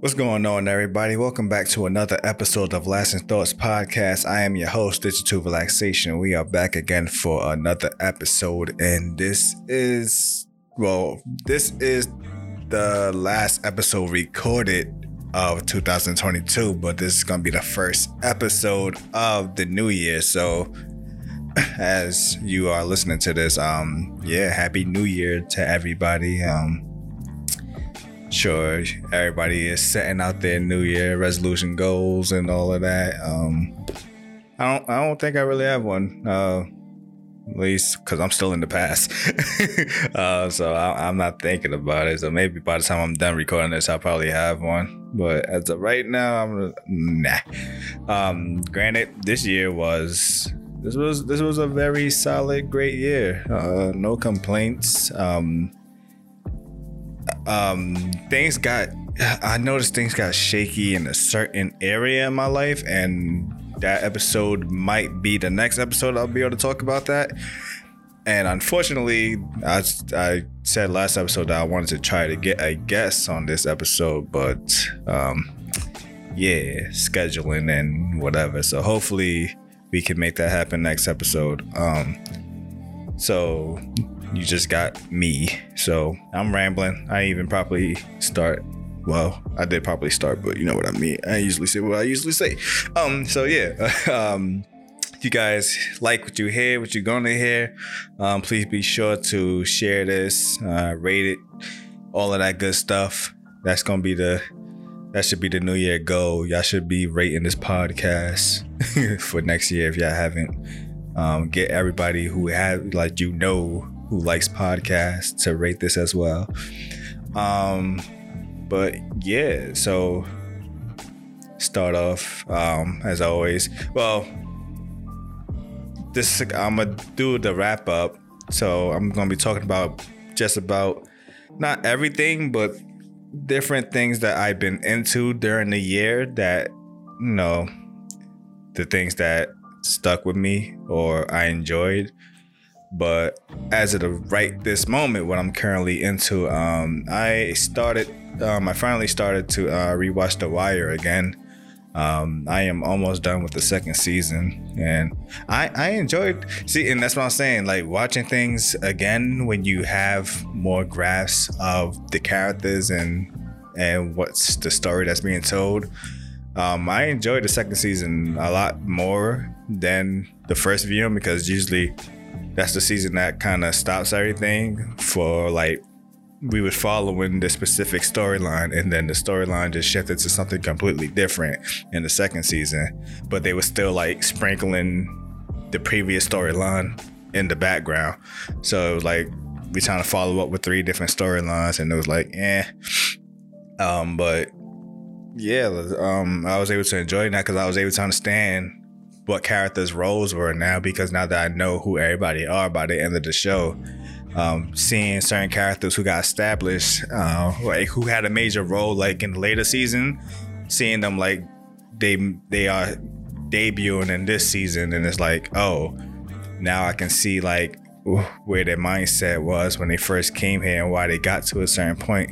What's going on, everybody? Welcome back to another episode of Lasting Thoughts Podcast. I am your host, Digital Relaxation. We are back again for another episode, and this is, well, this is the last episode recorded of 2022, but this is going to be the first episode of the new year. So, as you are listening to this, um, yeah, happy new year to everybody. Um, sure everybody is setting out their new year resolution goals and all of that. Um i don't i don't think i really have one uh at least because i'm still in the past. Uh so I, i'm not thinking about it. So maybe by the time i'm done recording this i'll probably have one. But as of right now i'm nah. Um granted this year was this was this was a very solid great year. Uh no complaints. Um um, things got I noticed things got shaky in a certain area in my life, and that episode might be the next episode I'll be able to talk about that. And unfortunately, I, I said last episode that I wanted to try to get a guest on this episode, but um, yeah, scheduling and whatever. So hopefully we can make that happen next episode. Um, so you just got me. So I'm rambling. I even probably start. Well, I did probably start, but you know what I mean. I usually say what I usually say. Um, so yeah. um, if you guys like what you hear, what you're gonna hear, um, please be sure to share this, uh, rate it, all of that good stuff. That's gonna be the that should be the new year goal. Y'all should be rating this podcast for next year if y'all haven't. Um, get everybody who have like you know who likes podcasts to rate this as well. Um, but yeah, so start off um, as always. Well, this I'm gonna do the wrap up. So I'm gonna be talking about just about not everything, but different things that I've been into during the year that you know the things that stuck with me or I enjoyed but as of right this moment, what I'm currently into, um, I started, um, I finally started to uh, rewatch The Wire again. Um, I am almost done with the second season, and I I enjoyed see, and that's what I'm saying. Like watching things again when you have more grasp of the characters and and what's the story that's being told. Um, I enjoyed the second season a lot more than the first viewing because usually that's the season that kind of stops everything for like we were following the specific storyline and then the storyline just shifted to something completely different in the second season. But they were still like sprinkling the previous storyline in the background. So it was like we trying to follow up with three different storylines and it was like eh. Um but yeah um i was able to enjoy that because i was able to understand what characters' roles were now because now that I know who everybody are by the end of the show, um, seeing certain characters who got established, uh, like who had a major role, like in the later season, seeing them like they they are debuting in this season, and it's like, oh, now I can see like where their mindset was when they first came here and why they got to a certain point.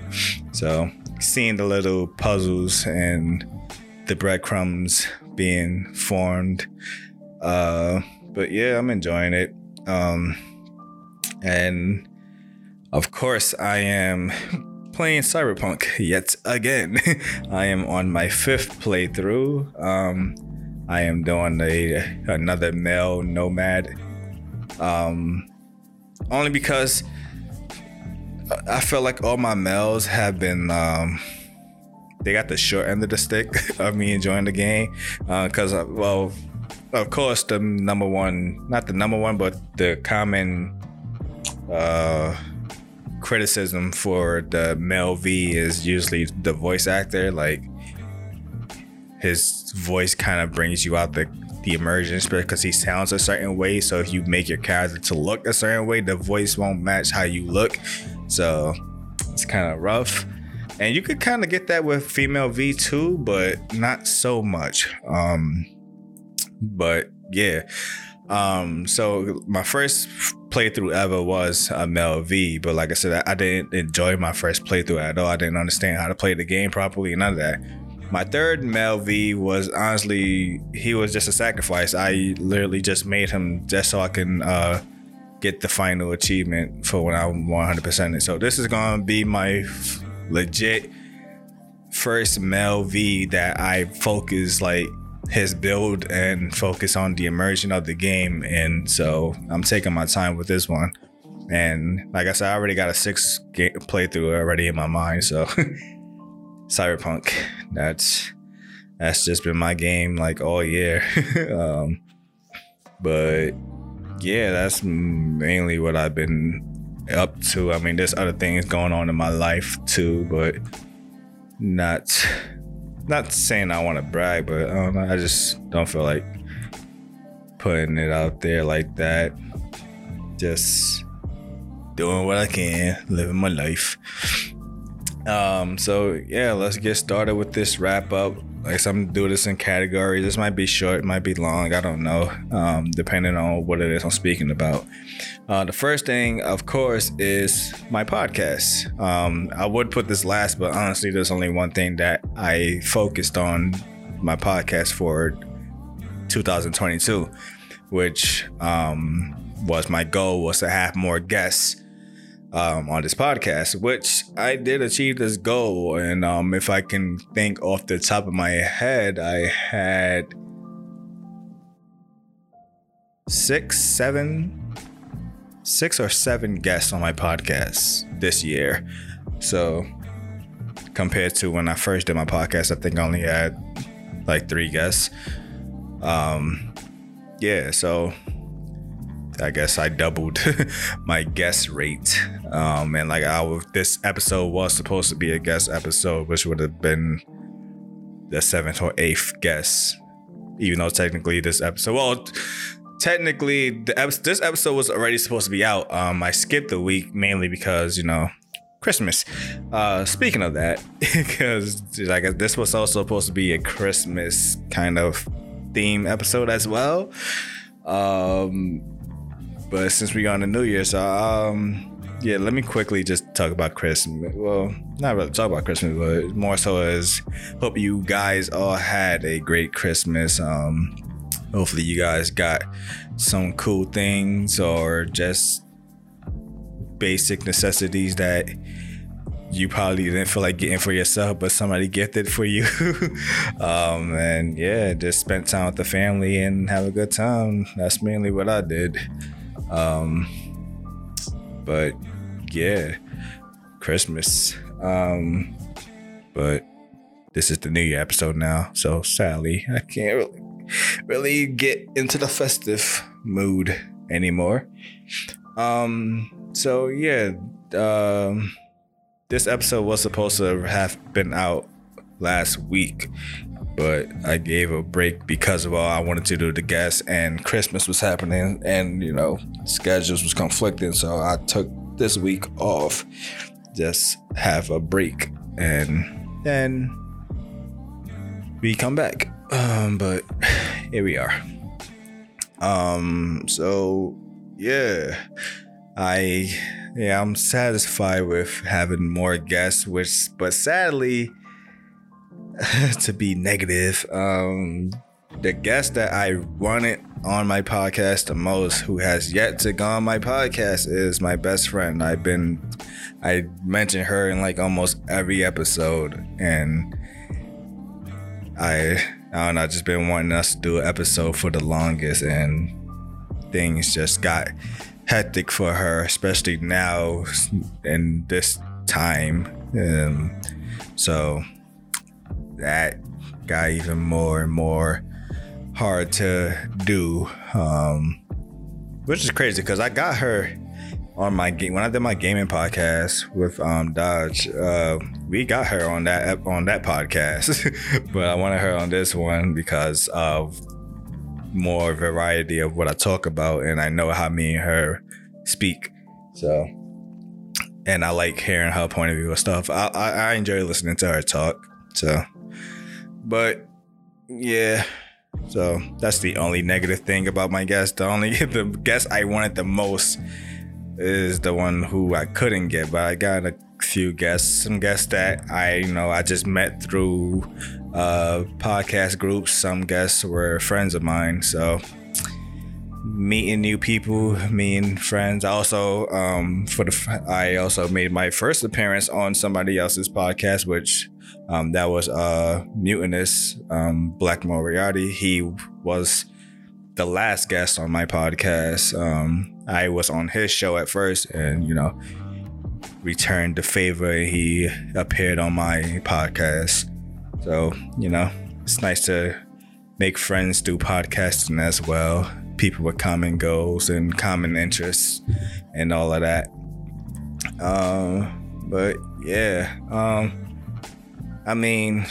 So seeing the little puzzles and the breadcrumbs being formed. Uh, but yeah, I'm enjoying it. Um, and of course, I am playing Cyberpunk yet again. I am on my fifth playthrough. Um, I am doing a another male nomad. Um, only because I feel like all my males have been um, they got the short end of the stick of me enjoying the game because uh, uh, well of course the number one not the number one but the common uh, criticism for the male v is usually the voice actor like his voice kind of brings you out the the immersion because he sounds a certain way so if you make your character to look a certain way the voice won't match how you look. So it's kind of rough and you could kind of get that with female V2, but not so much. Um, but yeah. Um, so my first playthrough ever was a Mel V. But like I said, I didn't enjoy my first playthrough at all. I didn't understand how to play the game properly, none of that. My third Mel V was honestly, he was just a sacrifice. I literally just made him just so I can uh, get the final achievement for when I'm 100%. So this is gonna be my legit first Mel V that I focus like his build and focus on the immersion of the game. And so I'm taking my time with this one. And like I said, I already got a six game playthrough already in my mind. So Cyberpunk, that's that's just been my game like all year. um, but yeah, that's mainly what I've been up to. I mean, there's other things going on in my life too, but not not saying I want to brag, but I don't know. I just don't feel like putting it out there like that. Just doing what I can, living my life. Um, so yeah, let's get started with this wrap up. Like I'm do this in categories. This might be short, might be long. I don't know, um, depending on what it is I'm speaking about. Uh, the first thing, of course, is my podcast. Um, I would put this last, but honestly, there's only one thing that I focused on my podcast for 2022, which um, was my goal was to have more guests um, on this podcast, which I did achieve this goal. And um, if I can think off the top of my head, I had six, seven six or seven guests on my podcast this year. So compared to when I first did my podcast, I think I only had like three guests. Um, yeah, so I guess I doubled my guest rate. Um, and like I this episode was supposed to be a guest episode, which would have been the seventh or eighth guest. Even though technically this episode, well, technically the episode, this episode was already supposed to be out. Um, I skipped the week mainly because you know Christmas. Uh, speaking of that, because like this was also supposed to be a Christmas kind of theme episode as well. Um, but since we're got the New Year, so um, yeah, let me quickly just talk about Christmas. Well, not really talk about Christmas, but more so as hope you guys all had a great Christmas. Um, Hopefully, you guys got some cool things or just basic necessities that you probably didn't feel like getting for yourself, but somebody gifted for you. um, and yeah, just spent time with the family and have a good time. That's mainly what I did. Um, but yeah, Christmas. Um, but this is the New Year episode now, so sadly, I can't really really get into the festive mood anymore. Um, so yeah, um, this episode was supposed to have been out last week, but I gave a break because of all I wanted to do the guests and Christmas was happening and you know schedules was conflicting, so I took this week off, just have a break, and then we come back. Um, but here we are. Um, so yeah, I yeah, I'm satisfied with having more guests, which but sadly to be negative, um the guest that I wanted on my podcast the most, who has yet to go on my podcast, is my best friend. I've been, I mentioned her in like almost every episode, and I I don't know, just been wanting us to do an episode for the longest, and things just got hectic for her, especially now in this time. Um, so that got even more and more hard to do, um, which is crazy because I got her on my game when I did my gaming podcast with um Dodge. Uh, we got her on that on that podcast, but I wanted her on this one because of more variety of what I talk about, and I know how me and her speak. So, and I like hearing her point of view of stuff. I I, I enjoy listening to her talk. So, but yeah, So that's the only negative thing about my guest. The only the guest I wanted the most is the one who I couldn't get, but I got a few guests, some guests that I you know I just met through uh, podcast groups. Some guests were friends of mine, so meeting new people, meeting friends. I also um, for the I also made my first appearance on somebody else's podcast, which um, that was uh, Mutinous um, Black Moriarty. He was the last guest on my podcast. Um, I was on his show at first, and you know, returned the favor. He appeared on my podcast, so you know, it's nice to make friends through podcasting as well. People with common goals and common interests, and all of that. Um, but yeah, um, I mean,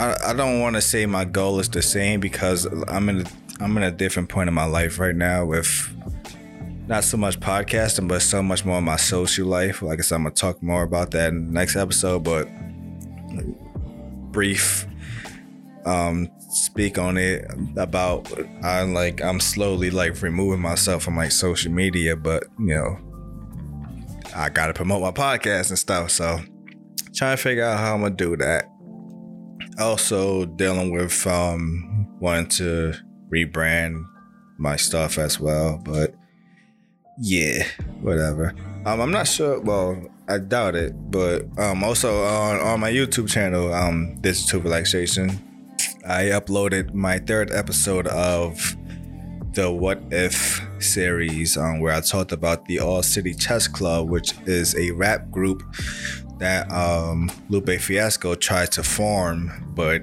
I, I don't want to say my goal is the same because I'm in a I'm in a different point in my life right now with not so much podcasting, but so much more my social life. Like I said, I'm gonna talk more about that in the next episode, but brief um speak on it about I like I'm slowly like removing myself from like social media, but you know I gotta promote my podcast and stuff. So trying to figure out how I'm gonna do that. Also dealing with um wanting to rebrand my stuff as well, but yeah, whatever. Um, I'm not sure. Well, I doubt it, but um, also on on my YouTube channel, um, Digital Relaxation, I uploaded my third episode of the What If series, um, where I talked about the All City Chess Club, which is a rap group that um, Lupe Fiasco tried to form, but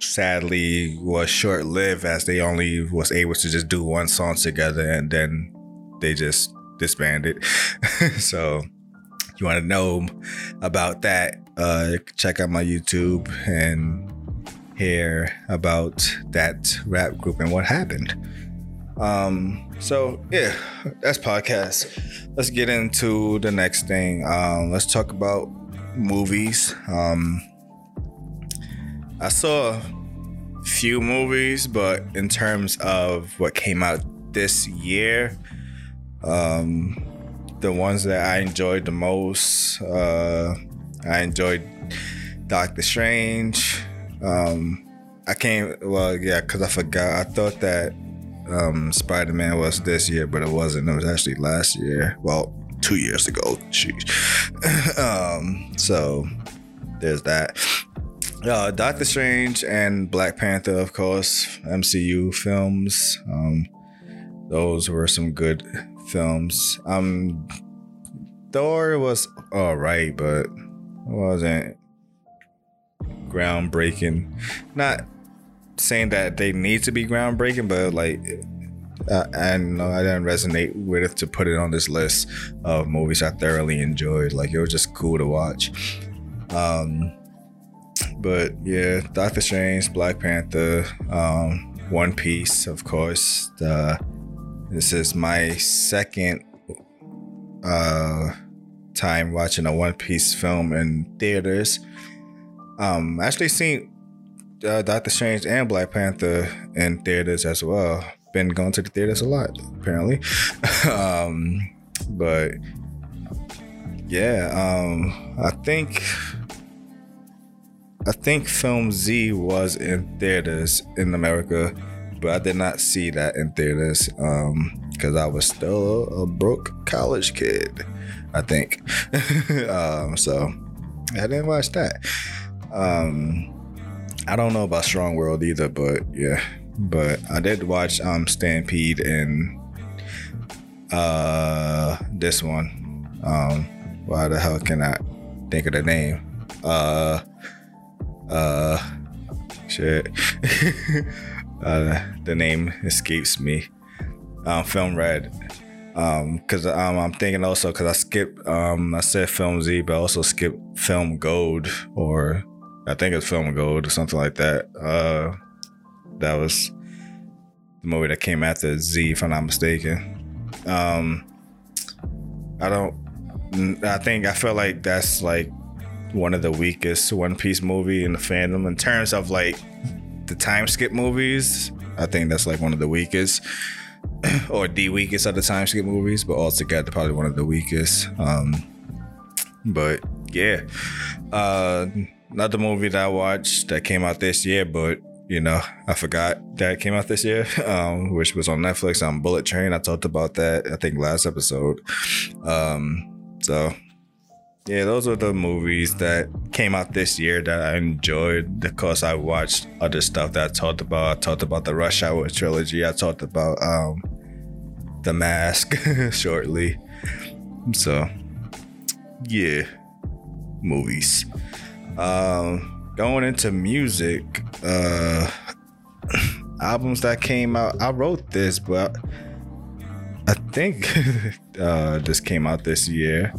sadly was short lived as they only was able to just do one song together and then they just disbanded. so you want to know about that, uh, check out my YouTube and hear about that rap group and what happened. Um, so yeah, that's podcast. Let's get into the next thing. Um, let's talk about movies. Um, I saw a few movies, but in terms of what came out this year, um, the ones that I enjoyed the most, uh, I enjoyed Doctor Strange. Um, I can't, well, yeah, because I forgot. I thought that um, Spider Man was this year, but it wasn't. It was actually last year. Well, two years ago. Jeez. um, so there's that. Uh, Doctor Strange and Black Panther, of course, MCU films. Um, those were some good films. Um, Thor was all right, but wasn't groundbreaking. Not saying that they need to be groundbreaking, but like, uh, and I didn't resonate with it to put it on this list of movies I thoroughly enjoyed. Like it was just cool to watch. Um, but yeah, Doctor Strange, Black Panther, um, One Piece, of course. This is my second uh, time watching a One Piece film in theaters. Um, actually seen uh, Doctor Strange and Black Panther in theaters as well. Been going to the theaters a lot, apparently. um, but yeah, um, I think I think Film Z was in theaters in America, but I did not see that in theaters because um, I was still a, broke college kid. I think um, so. I didn't watch that. Um, I don't know about Strong World either, but yeah. But I did watch um Stampede and uh this one. Um why the hell can I think of the name? Uh uh shit. uh the name escapes me. Um Film Red. Um, cause um, I'm thinking also cause I skipped um I said Film Z, but I also skipped Film Gold or I think it's Film Gold or something like that. Uh, that was the movie that came after Z, if I'm not mistaken. Um, I don't. I think I feel like that's like one of the weakest One Piece movie in the fandom in terms of like the time skip movies. I think that's like one of the weakest, or the weakest of the time skip movies, but altogether probably one of the weakest. Um, but yeah, uh, another movie that I watched that came out this year, but you know, I forgot that came out this year, um, which was on Netflix on Bullet Train. I talked about that, I think, last episode. Um, so, yeah, those are the movies that came out this year that I enjoyed because I watched other stuff that I talked about. I talked about the Rush Hour trilogy. I talked about um, The Mask shortly. So, yeah, movies. Um, going into music, uh, albums that came out. I wrote this, but I think uh, this came out this year.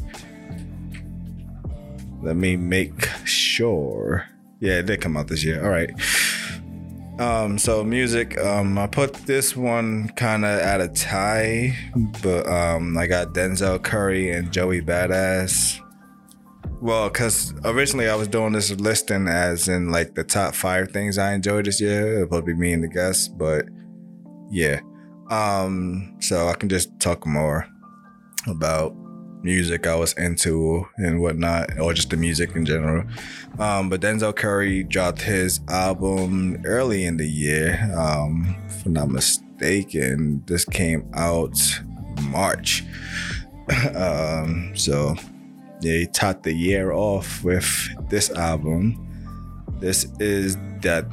Let me make sure. Yeah, it did come out this year. All right. Um, so music, um, I put this one kind of at a tie, but um, I got Denzel Curry and Joey Badass. Well, because originally I was doing this listing as in like the top five things I enjoyed this year. It'll be me and the guests, but yeah. Um, so I can just talk more about music I was into and whatnot, or just the music in general. Um, but Denzel Curry dropped his album early in the year, um, if I'm not mistaken. This came out March. um, so he topped the year off with this album. This is the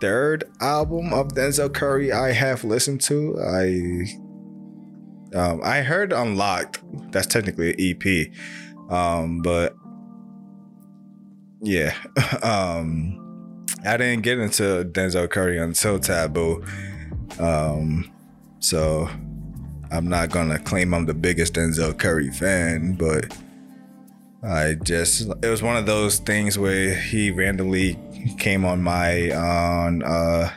third album of Denzel Curry I have listened to. I um, I heard Unlocked. That's technically an EP, um, but yeah, um, I didn't get into Denzel Curry until Taboo. Um, so I'm not gonna claim I'm the biggest Denzel Curry fan, but I just it was one of those things where he randomly came on my on uh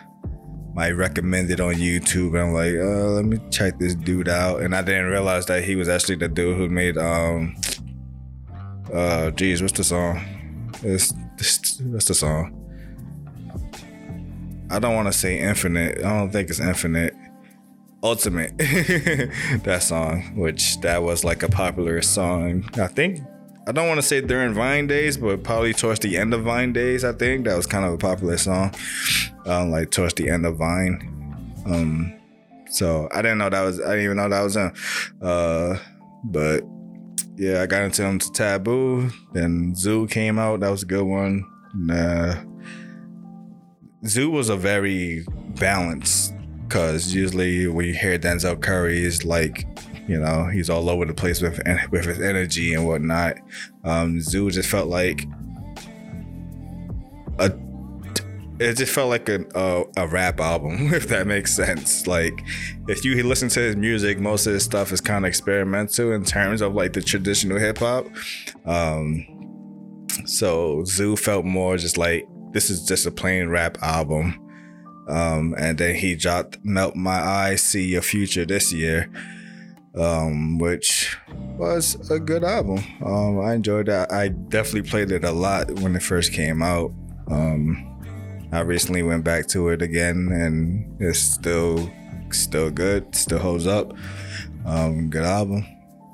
my recommended on YouTube and I'm like, uh, let me check this dude out. And I didn't realize that he was actually the dude who made um uh geez, what's the song? It's, it's what's the song? I don't want to say infinite. I don't think it's infinite. Ultimate. that song, which that was like a popular song. I think I don't want to say during Vine days, but probably towards the end of Vine days, I think that was kind of a popular song, um, like towards the end of Vine. Um, so I didn't know that was I didn't even know that was him. Uh, but yeah, I got into him to Taboo. Then Zuu came out. That was a good one. Nah. Zuu was a very balanced because usually when you hear Denzel Curry, is like you know, he's all over the place with with his energy and whatnot. Um, Zuu just felt like a. It just felt like a, a, a rap album, if that makes sense. Like, if you listen to his music, most of his stuff is kind of experimental in terms of like the traditional hip hop. Um, so Zuu felt more just like this is just a plain rap album. Um, and then he dropped Melt My Eyes, See Your Future this year um, which was a good album. Um, I enjoyed that. I definitely played it a lot when it first came out. Um, I recently went back to it again, and it's still still good. Still holds up. Um, good album.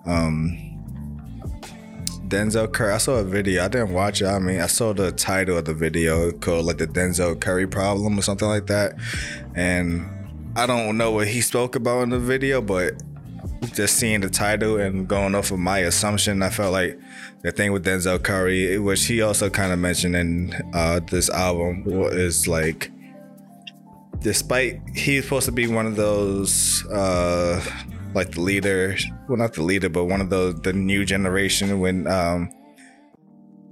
Um, Denzel Curry. I saw a video. I didn't watch it. I mean, I saw the title of the video called like the Denzel Curry problem or something like that, and I don't know what he spoke about in the video, but just seeing the title and going off of my assumption, I felt like the thing with Denzel Curry, which he also kind of mentioned in uh, this album, is like, despite he's supposed to be one of those, uh, like the leader, well, not the leader, but one of those the new generation when um,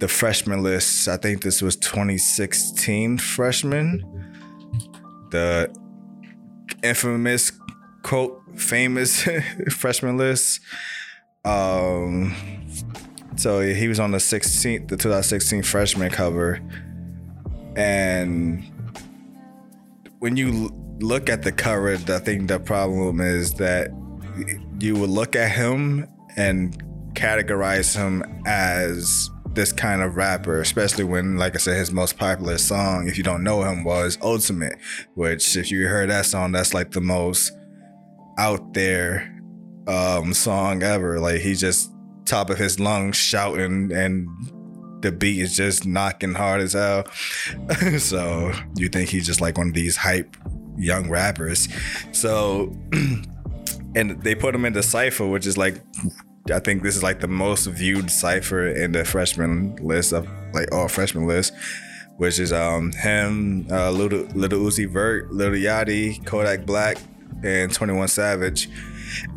the freshman list. I think this was 2016 freshman. The infamous quote famous freshman list. Um, so he was on the 16th, the 2016 freshman cover, and when you look at the cover, I think the problem is that you would look at him and categorize him as this kind of rapper, especially when, like I said, his most popular song, if you don't know him, was Ultimate, which, if you heard that song, that's like the most out there um, song ever. Like, he's just top of his lungs shouting, and the beat is just knocking hard as hell. so, you think he's just like one of these hype young rappers. So, and they put him into Cypher, which is like I think this is like the most viewed cipher in the freshman list of like all freshman list, which is um him, uh, Little Little Uzi Vert, Little Yachty, Kodak Black, and Twenty One Savage,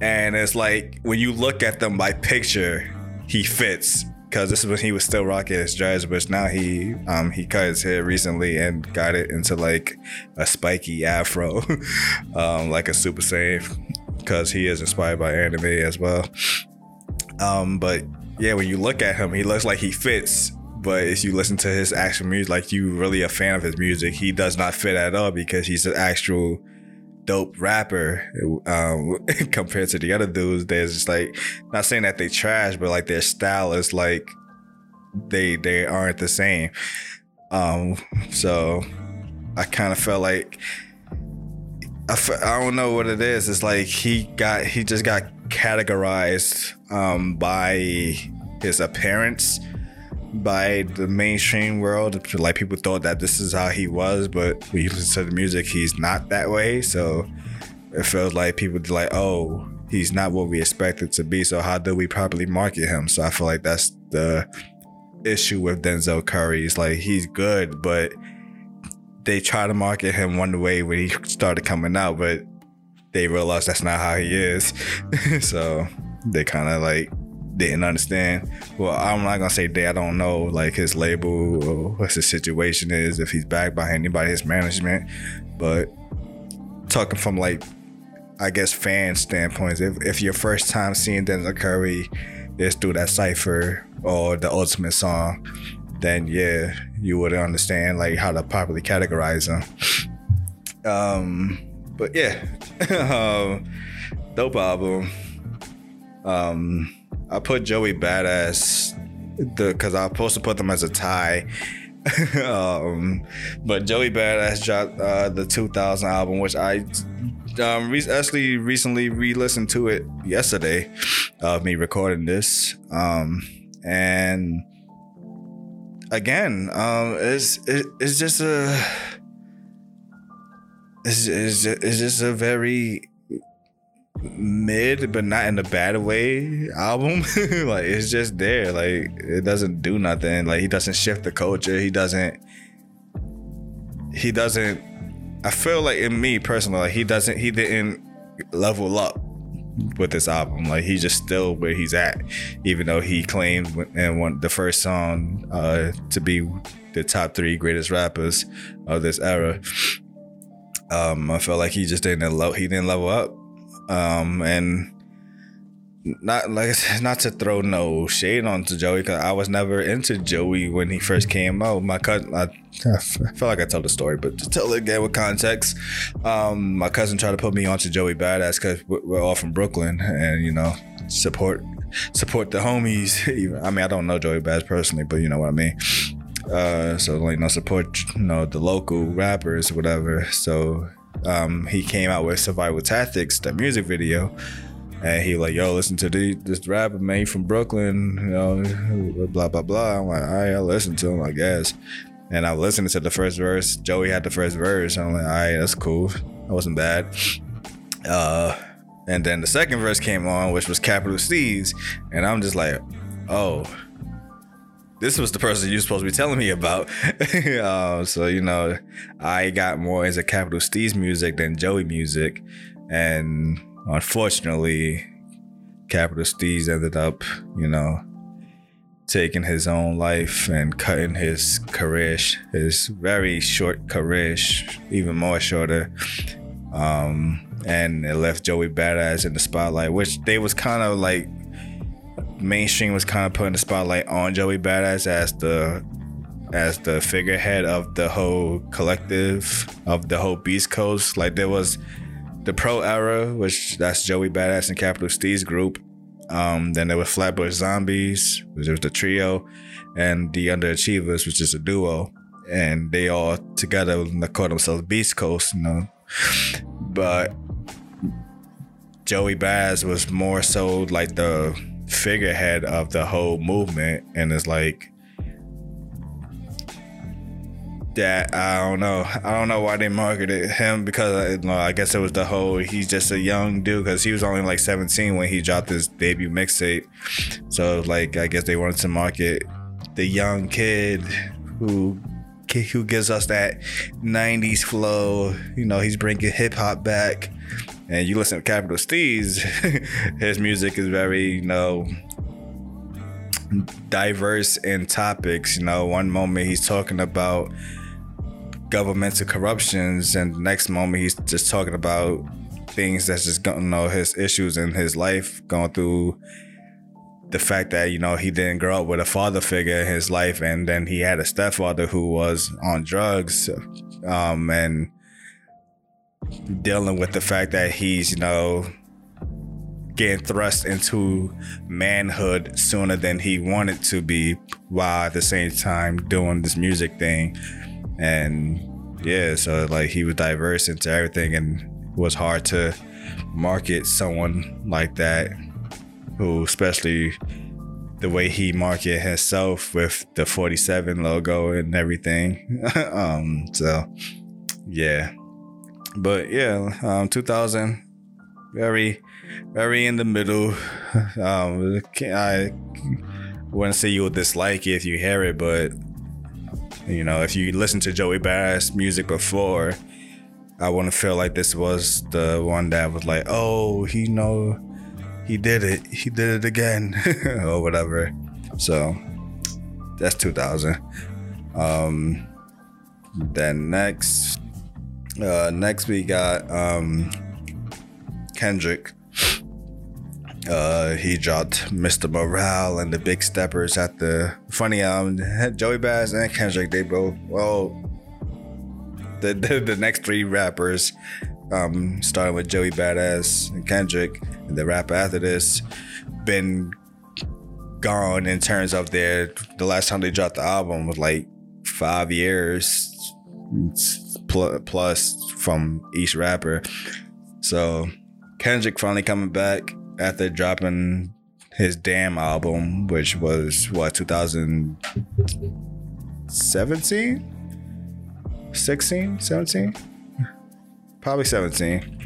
and it's like when you look at them by picture, he fits because this is when he was still rocking his dreads, but now he um he cut his hair recently and got it into like a spiky afro, um like a Super Saiyan, because he is inspired by anime as well. Um, but yeah, when you look at him, he looks like he fits. But if you listen to his actual music, like you really a fan of his music, he does not fit at all because he's an actual dope rapper um, compared to the other dudes. There's just like not saying that they trash, but like their style is like they they aren't the same. Um, so I kind of felt like I f- I don't know what it is. It's like he got he just got categorized um, by his appearance by the mainstream world. Like people thought that this is how he was, but when you listen to the music, he's not that way. So it feels like people like, oh, he's not what we expected to be. So how do we properly market him? So I feel like that's the issue with Denzel Curry. It's like he's good, but they try to market him one way when he started coming out, but they realized that's not how he is. so they kind of like didn't understand. Well, I'm not gonna say they. I don't know like his label or what his situation is if he's backed by anybody, his management. But talking from like, I guess fan standpoints, if if your first time seeing Denzel Curry is through that cipher or the Ultimate song, then yeah, you would understand like how to properly categorize them. Um, but yeah, um, dope album. Um, I put Joey Badass because I was supposed to put them as a tie. um, but Joey Badass dropped uh, the 2000 album, which I um, re- actually recently re-listened to it yesterday of me recording this. Um, and again, um, it's it, it's just a it's, it's, it's just a very mid but not in a bad way album. Like it's just there. Like it doesn't do nothing. Like he doesn't shift the culture. He doesn't he doesn't i feel like in me personally like he doesn't he didn't level up with this album. Like he's just still where he's at even though he claimed and one the first song uh to be the top three greatest rappers of this era. Um i felt like he just didn't level he didn't level up um, and not like I said, not to throw no shade onto Joey because I was never into Joey when he first came out. My cousin, I, I feel like I told the story, but to tell it again with context, um, my cousin tried to put me onto Joey Badass because we're all from Brooklyn, and you know, support support the homies. I mean, I don't know Joey Badass personally, but you know what I mean. Uh, so like, you know, support you know the local rappers, whatever. So um, he came out with Survival Tactics, the music video. And he like, yo, listen to the, this rapper man from Brooklyn, you know, blah blah blah. I'm like, all right, I'll listen to him, I guess. And I listened to the first verse. Joey had the first verse. I'm like, all right, that's cool. That wasn't bad. Uh, and then the second verse came on, which was Capital Steez. and I'm just like, oh, this was the person you're supposed to be telling me about. uh, so you know, I got more into Capital Steez music than Joey music, and unfortunately, Capital Steez ended up, you know, taking his own life and cutting his career, his very short career, even more shorter. Um, and it left Joey Badass in the spotlight, which they was kind of like mainstream was kind of putting the spotlight on Joey Badass as the as the figurehead of the whole collective of the whole Beast Coast. Like there was the Pro Era, which that's Joey Badass and Capital Steez group. Um, then there was Flatbush Zombies, which was the trio, and the Underachievers, which is a duo. And they all together call themselves Beast Coast, you know. But Joey Badass was more so like the figurehead of the whole movement, and it's like that I don't know. I don't know why they marketed him because uh, you know, I guess it was the whole he's just a young dude because he was only like 17 when he dropped his debut mixtape. So like I guess they wanted to market the young kid who who gives us that 90s flow. You know, he's bringing hip hop back. And you listen to Capital Steez, his music is very, you know, diverse in topics. You know, one moment he's talking about governmental corruptions, and the next moment he's just talking about things that's just going, you know, his issues in his life, going through the fact that you know he didn't grow up with a father figure in his life, and then he had a stepfather who was on drugs, um, and dealing with the fact that he's you know getting thrust into manhood sooner than he wanted to be, while at the same time doing this music thing and yeah, so like he was diverse into everything, and it was hard to market someone like that, who especially the way he marketed himself with the 47 logo and everything. um, so yeah, but yeah, um, 2000, very, very in the middle. Um, I wouldn't say you would dislike it if you hear it, but you know, if you listen to Joey Badass music before, I wouldn't feel like this was the one that was like, oh, he know he did it, he did it again, or whatever. So that's 2000. Um, then next, uh, next we got um, Kendrick. Uh, he dropped Mr. Morale and the Big Steppers at the funny um Joey Badass and Kendrick. They both well, the the, the next three rappers, um, starting with Joey Badass and Kendrick, and the rapper after this, been gone in terms of their the last time they dropped the album was like five years plus from each rapper. So Kendrick finally coming back after dropping his damn album, which was what 2017, 16, 17, probably 17.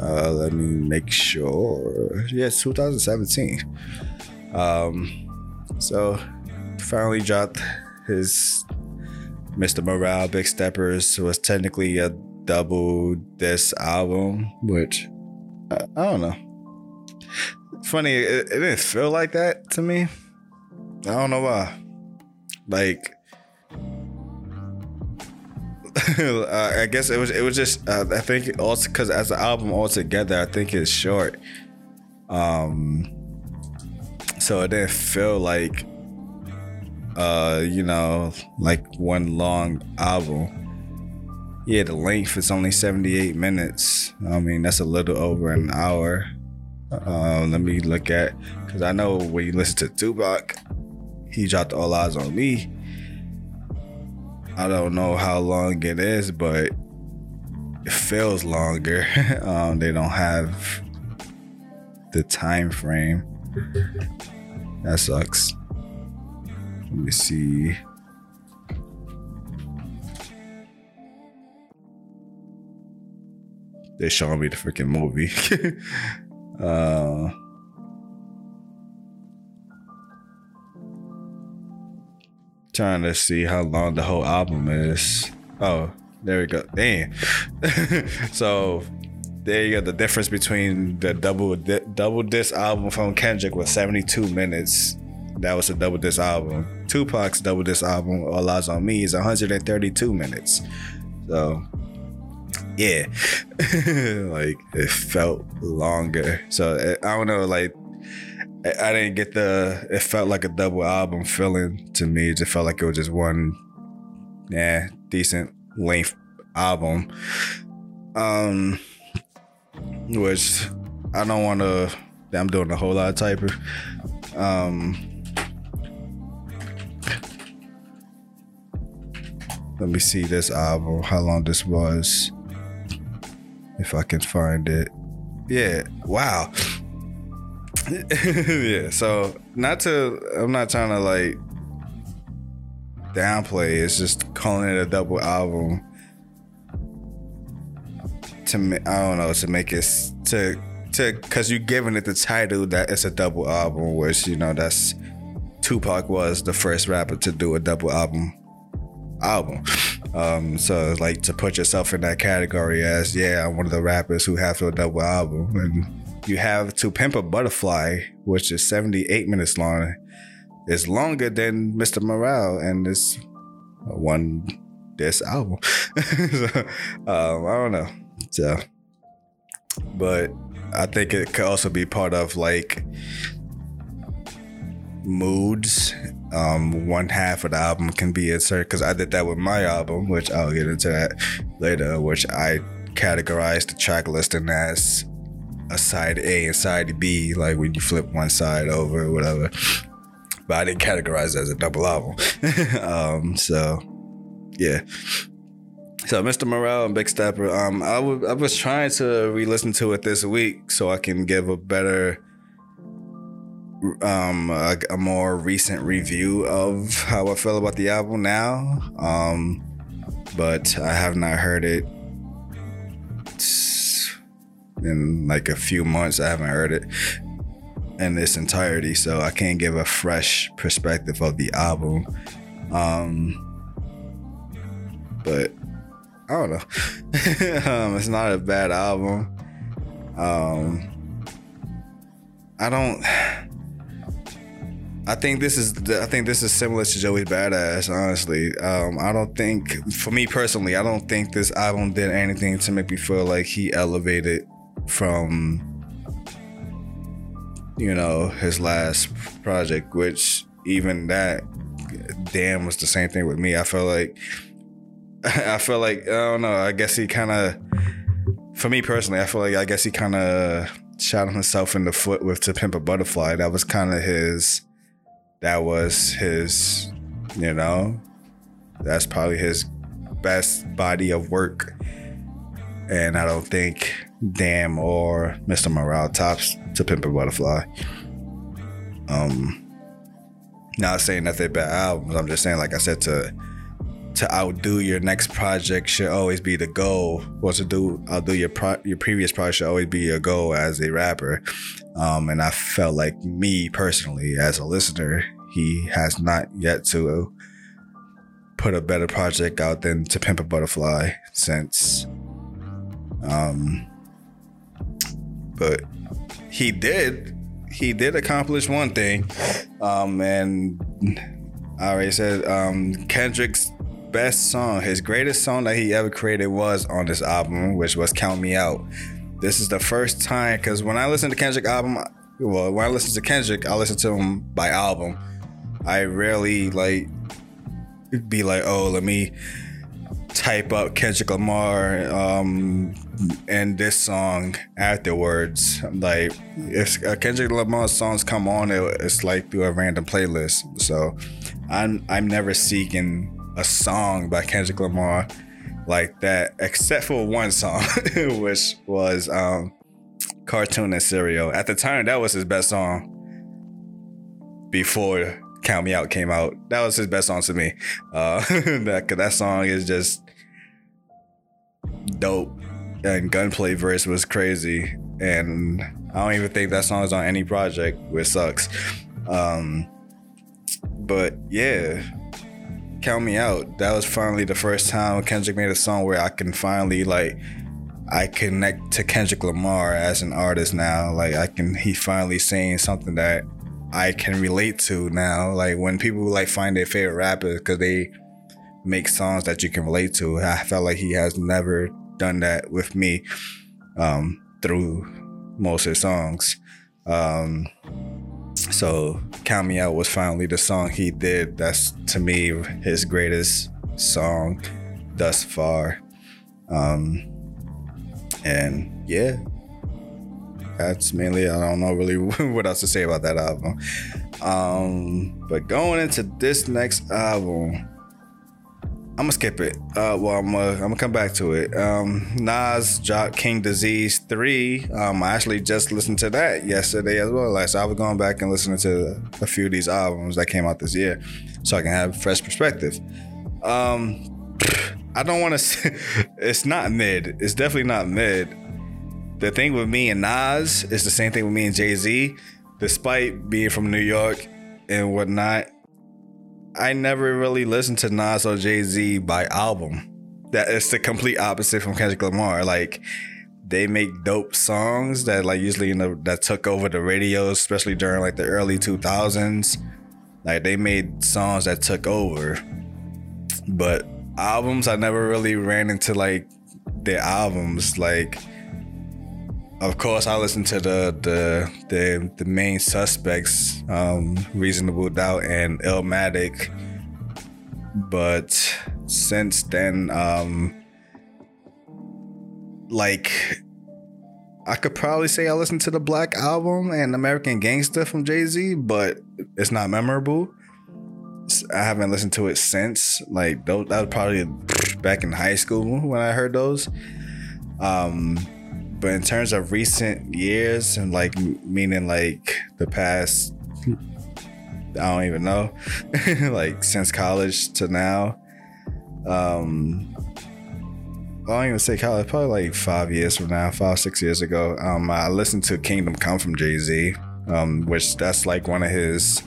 Uh, let me make sure. Yes, 2017. Um, so finally dropped his Mr. Morale Big Steppers was technically a double this album, which I, I don't know. Funny, it, it didn't feel like that to me. I don't know why. Like, uh, I guess it was it was just uh, I think also because as an album altogether I think it's short, um, so it didn't feel like uh you know like one long album. Yeah, the length is only 78 minutes. I mean, that's a little over an hour. Uh, let me look at, because I know when you listen to Tupac, he dropped All Eyez on Me. I don't know how long it is, but it feels longer. um, they don't have the time frame. That sucks. Let me see. They showing me the freaking movie. uh, trying to see how long the whole album is. Oh, there we go. Damn. so there you go. The difference between the double di- double disc album from Kendrick was 72 minutes. That was a double disc album. Tupac's double disc album, All Eyez on Me, is 132 minutes. So yeah, like it felt longer. So eh, I don't know, like I didn't get the. It felt like a double album feeling to me. It just felt like it was just one, yeah, decent length album. Um, which I don't want to. I'm doing a whole lot of typing. Um, let me see this album. How long this was? If I can find it. Yeah. Wow. yeah. So not to. I'm not trying to like downplay. It's just calling it a double album to I don't know to make it to to because you're giving it the title that it's a double album, which you know that's Tupac was the first rapper to do a double album album. Um, so like to put yourself in that category as yeah, I'm one of the rappers who have to a double album, and you have To Pimp a Butterfly, which is 78 minutes long. It's longer than Mr. Morale, and it's one this album. so, um, I don't know. So, but I think it could also be part of like moods. Um, one half of the album can be insert because I did that with my album, which I'll get into that later, which I categorized the track listing as a side A and side B, like when you flip one side over or whatever. But I didn't categorize it as a double album. um, so yeah. So Mr. Morale and Big Stepper, um, I, w- I was trying to re-listen to it this week so I can give a better, um, a, a more recent review of how I feel about the album now. Um, but I have not heard it in like a few months. I haven't heard it in its entirety, so I can't give a fresh perspective of the album. Um, but I don't know. um, it's not a bad album. Um, I don't. I think this is. I think this is similar to Joey's Badass. Honestly, um, I don't think, for me personally, I don't think this album did anything to make me feel like he elevated from, you know, his last project. Which even that, damn, was the same thing with me. I felt like I feel like I don't know. I guess he kind of, for me personally, I feel like I guess he kind of shot himself in the foot with "To Pimp a Butterfly." That was kind of his. That was his. You know, that's probably his best body of work, and I don't think Damn or Mr. Morale tops "To Pimp a Butterfly." Um, not saying that they're bad albums. I'm just saying, like I said, to to outdo your next project should always be the goal. Or to do outdo your pro- your previous project should always be your goal as a rapper. Um, and I felt like me personally, as a listener, he has not yet to put a better project out than To Pimp a Butterfly since. Um, but he did. He did accomplish one thing, um, and I already said um, Kendrick's best song, his greatest song that he ever created was on this album, which was Count Me Out. This is the first time, because when I listen to Kendrick album, well, when I listen to Kendrick, I listen to him by album. I rarely like be like, oh, let me type up Kendrick Lamar um, and this song afterwards. Like, if Kendrick Lamar songs come on, it, it's like through a random playlist. So, I'm I'm never seeking a song by Kendrick Lamar like that, except for one song, which was um, Cartoon and Cereal. At the time, that was his best song before Count Me Out came out. That was his best song to me. Uh, that, that song is just dope. And Gunplay verse was crazy. And I don't even think that song is on any project, which sucks. Um, but yeah, Count Me Out. That was finally the first time Kendrick made a song where I can finally like I connect to Kendrick Lamar as an artist now. Like I can he finally saying something that I can relate to now. Like when people like find their favorite rapper because they make songs that you can relate to. I felt like he has never done that with me um, through most of his songs. Um, so Count Me Out was finally the song he did. That's to me his greatest song thus far. Um, and yeah, that's mainly I don't know really what else to say about that album. Um, but going into this next album, I'm gonna skip it. Uh, well, I'm gonna, I'm gonna come back to it. Um, Nas dropped King Disease three. Um, I actually just listened to that yesterday as well. Like, so I was going back and listening to a few of these albums that came out this year, so I can have fresh perspective. Um, I don't want to. It's not mid. It's definitely not mid. The thing with me and Nas is the same thing with me and Jay Z. Despite being from New York and whatnot, I never really listened to Nas or Jay Z by album. That is the complete opposite from Kendrick Lamar. Like they make dope songs that like usually you know that took over the radio, especially during like the early two thousands. Like they made songs that took over, but albums I never really ran into like their albums like of course, I listen to the the the, the main suspects, um, Reasonable Doubt and Illmatic. But since then, um, like I could probably say I listened to the Black Album and American Gangster from Jay Z, but it's not memorable. I haven't listened to it since. Like that was probably back in high school when I heard those. Um, but in terms of recent years and like meaning like the past I don't even know like since college to now um I don't even say college probably like five years from now five six years ago um I listened to Kingdom Come from Jay-Z um which that's like one of his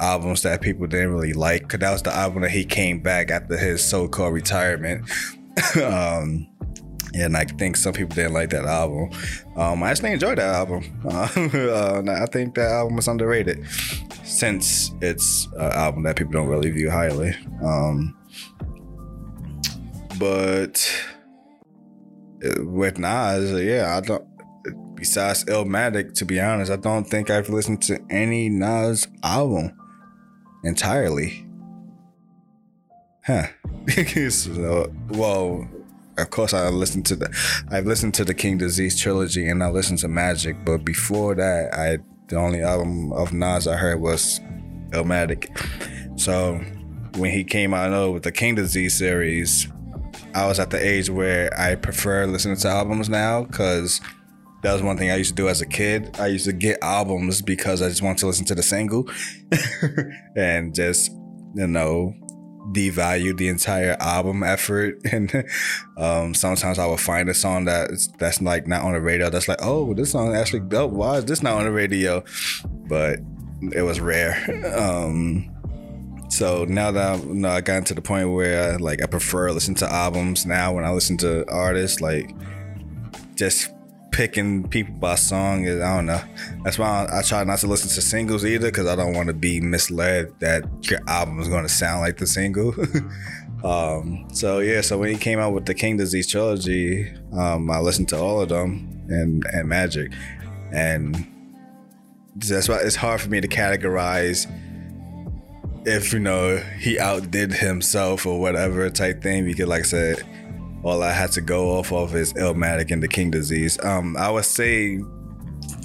albums that people didn't really like because that was the album that he came back after his so-called retirement. Um and I think some people didn't like that album. Um, I actually enjoyed that album. Uh, I think that album is underrated since it's an album that people don't really view highly. Um, but with Nas, yeah, I don't. Besides Illmatic, to be honest, I don't think I've listened to any Nas album entirely. Huh. so, well, of course I listened to the I've listened to the King Disease trilogy and I listened to Magic, but before that I the only album of Nas I heard was Illmatic. So when he came out with the King Disease series, I was at the age where I prefer listening to albums now because that was one thing I used to do as a kid. I used to get albums because I just want to listen to the single and just, you know, devalue the entire album effort. And um, sometimes i will find a song that's that's like not on the radio that's like oh this song actually dope. Why is this not on the radio? But it was rare. Um, so now that I'm, you know, I got to the point where I, like I prefer listen to albums now when I listen to artists like just picking people by song is I don't know. That's why I, I try not to listen to singles either because I don't want to be misled that your album is going to sound like the single. um, so yeah, so when he came out with the King Disease trilogy, um, I listened to all of them and and Magic, and that's why it's hard for me to categorize if you know he outdid himself or whatever type thing because like I said all I had to go off of is Illmatic and the King Disease. Um, I would say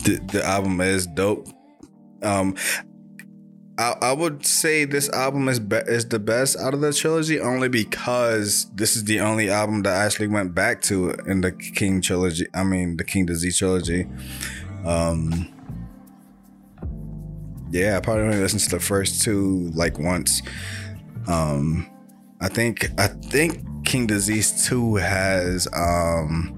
the, the album is dope. Um, I, I would say this album is be- is the best out of the trilogy only because this is the only album that I actually went back to in the King trilogy. I mean, the King Disease trilogy. Um, yeah, I probably only listened to the first two like once. Um, I think I think King Disease 2 has um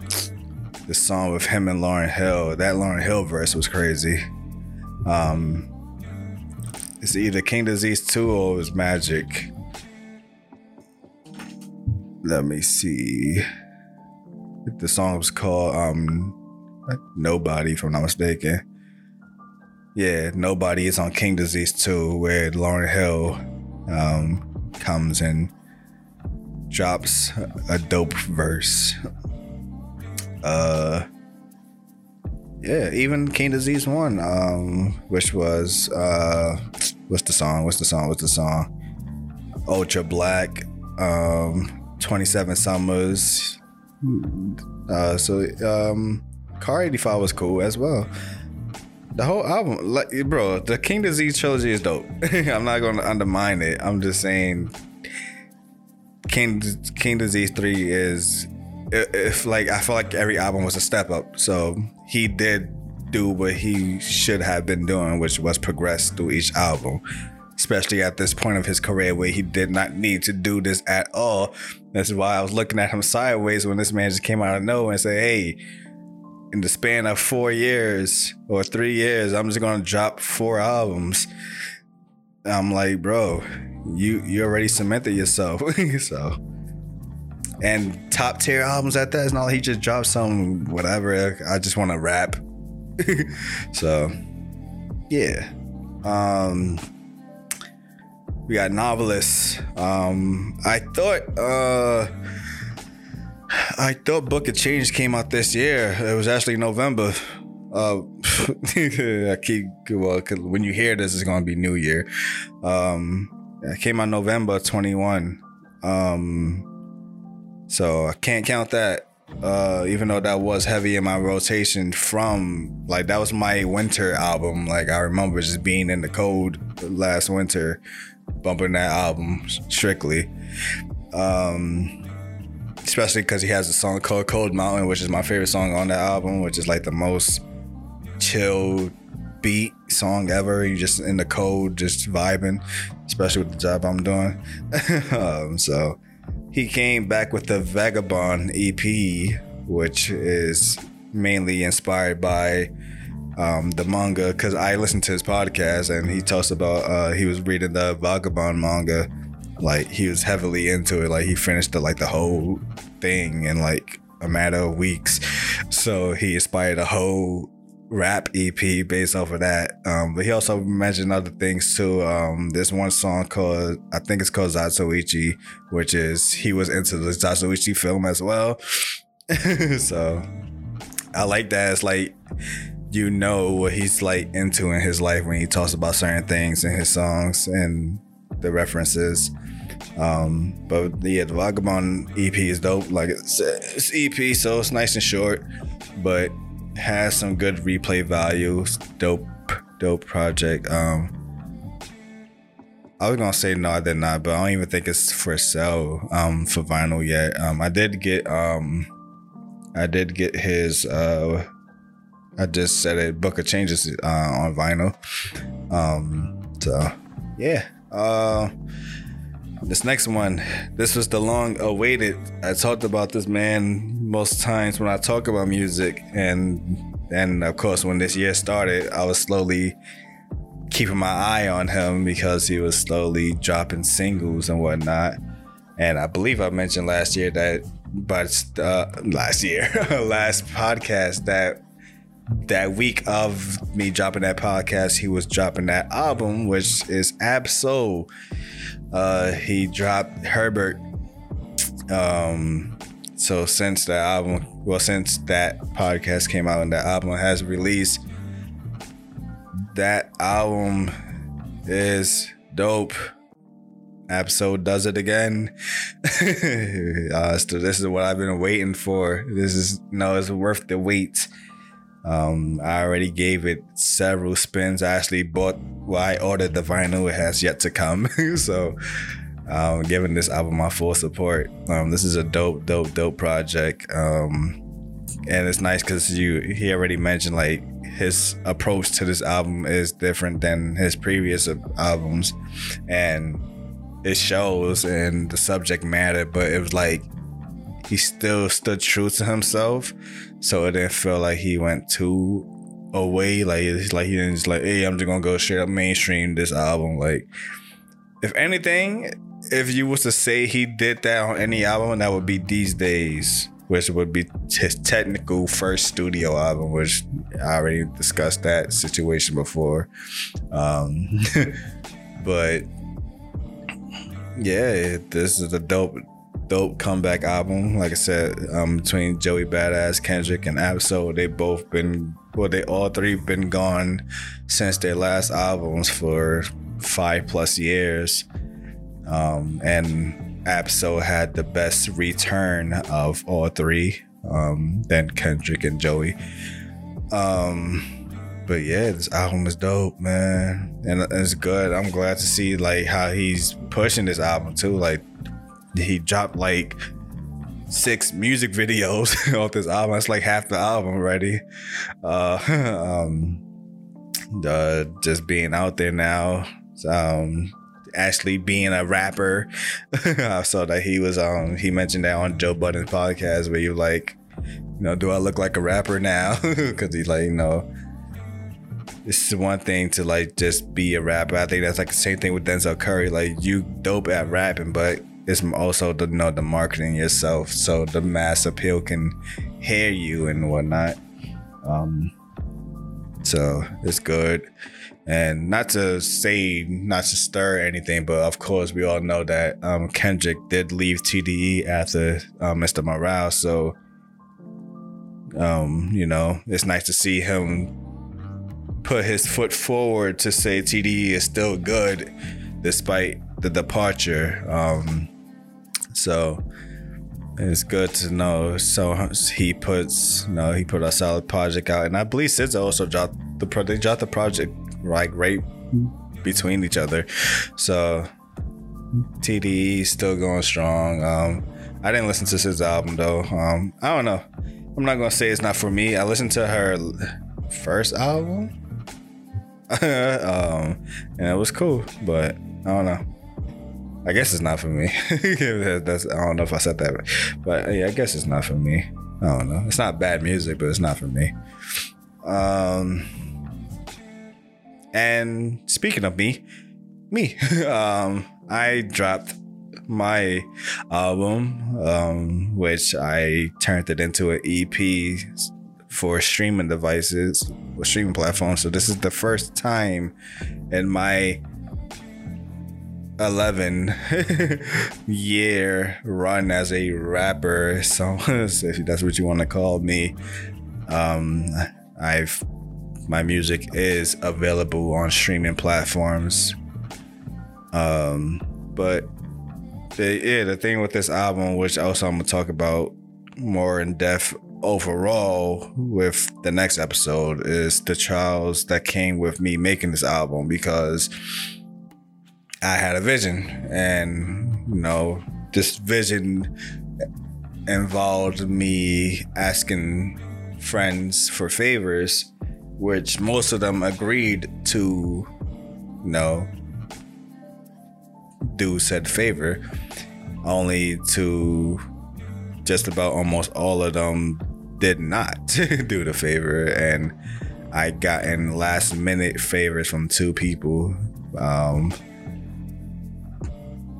the song with him and Lauryn Hill. That Lauryn Hill verse was crazy. Um it's either King Disease 2 or it was Magic. Let me see. The song was called um Nobody, if I'm not mistaken. Yeah, Nobody is on King Disease 2, where Lauryn Hill um, comes and drops a dope verse. Uh, yeah, even King Disease one, um, which was uh, what's the song? What's the song? What's the song? Ultra Black, um, Twenty Seven Summers. Uh, so um, Car 85 was cool as well. The whole album, like, bro, the King Disease trilogy is dope. I'm not gonna undermine it. I'm just saying, King King Disease Three is, if like I feel like every album was a step up. So he did do what he should have been doing, which was progress through each album. Especially at this point of his career where he did not need to do this at all. That's why I was looking at him sideways when this man just came out of nowhere and said, Hey, in the span of four years or three years, I'm just gonna drop four albums. I'm like, bro, you you already cemented yourself. so and top tier albums at that. It's not like he just dropped some whatever. I just want to rap. so yeah. Um we got novelists. Um I thought uh I thought Book of Change came out this year. It was actually November. Uh, I keep well when you hear this, it's gonna be New Year. Um, it came out November twenty one. Um, so I can't count that. Uh, even though that was heavy in my rotation from like that was my winter album. Like I remember just being in the cold last winter, bumping that album strictly. Um, especially because he has a song called Cold Mountain, which is my favorite song on that album, which is like the most chill beat song ever. You just in the cold, just vibing, especially with the job I'm doing. um, so he came back with the Vagabond EP, which is mainly inspired by um, the manga because I listened to his podcast and he talks about uh, he was reading the Vagabond manga like he was heavily into it like he finished the like the whole thing in like a matter of weeks so he inspired a whole rap ep based off of that um, but he also mentioned other things too um, there's one song called i think it's called zatoichi which is he was into the zatoichi film as well so i like that it's like you know what he's like into in his life when he talks about certain things in his songs and the references. Um, but yeah, the Vagabond EP is dope. Like it's, it's EP, so it's nice and short, but has some good replay value. Dope, dope project. Um, I was gonna say no, I did not, but I don't even think it's for sale um, for vinyl yet. Um, I did get um, I did get his. Uh, I just said it. Book of Changes uh, on vinyl. Um, so yeah. Uh, this next one, this was the long awaited. I talked about this man most times when I talk about music, and and of course when this year started, I was slowly keeping my eye on him because he was slowly dropping singles and whatnot. And I believe I mentioned last year that, but uh, last year, last podcast that that week of me dropping that podcast, he was dropping that album, which is Ab-Soul. Uh, he dropped Herbert. Um, so since that album, well, since that podcast came out and that album has released, that album is dope. Ab-Soul does it again. uh, so this is what I've been waiting for. This is no, it's worth the wait. Um, I already gave it several spins. I actually bought, well, I ordered the vinyl. It has yet to come. so, um, giving this album my full support. Um, this is a dope, dope, dope project. Um, and it's nice because you he already mentioned like his approach to this album is different than his previous albums, and it shows in the subject matter. But it was like he still stood true to himself so it didn't feel like he went too away. Like it's like he didn't just like, hey, I'm just gonna go straight up mainstream this album. Like, if anything, if you was to say he did that on any album, that would be these days, which would be his technical first studio album, which I already discussed that situation before. Um, but yeah, this is a dope dope comeback album. Like I said, um, between Joey Badass, Kendrick, and Ab-Soul, they both been well, they all three been gone since their last albums for five plus years. Um, and Ab-Soul had the best return of all three um, than Kendrick and Joey. Um, but yeah, this album is dope, man, and it's good. I'm glad to see like how he's pushing this album too. Like he dropped like six music videos off this album. It's like half the album already. Uh, um, uh, just being out there now. Um, actually being a rapper. I saw that he was um he mentioned that on Joe Budden's podcast where you like, you know, do I look like a rapper now? Because he's like, you know, is one thing to like just be a rapper. I think that's like the same thing with Denzel Curry. Like you dope at rapping, but it's also the you know the marketing yourself, so the mass appeal can hear you and whatnot. Um, so it's good. And not to say, not to stir anything, but of course, we all know that um, Kendrick did leave TDE after uh, Mr. Morale. So, um, you know, it's nice to see him put his foot forward to say TDE is still good despite the departure. Um, so, it's good to know. So he puts, you know, he put a solid project out, and I believe SZA also dropped the pro- they dropped the project like right between each other. So TDE still going strong. Um, I didn't listen to SZA's album though. Um, I don't know. I'm not gonna say it's not for me. I listened to her first album, um, and it was cool, but I don't know. I guess it's not for me. That's I don't know if I said that, but yeah, I guess it's not for me. I don't know. It's not bad music, but it's not for me. Um, and speaking of me, me, um, I dropped my album, um, which I turned it into an EP for streaming devices, streaming platforms. So this is the first time in my 11 year run as a rapper. So if that's what you want to call me, um, I've my music is available on streaming platforms. Um, but the, yeah, the thing with this album, which also I'm gonna talk about more in depth overall with the next episode, is the trials that came with me making this album because I had a vision, and you know, this vision involved me asking friends for favors which most of them agreed to, you know, do said favor, only to just about almost all of them did not do the favor. And I got in last minute favors from two people. Um,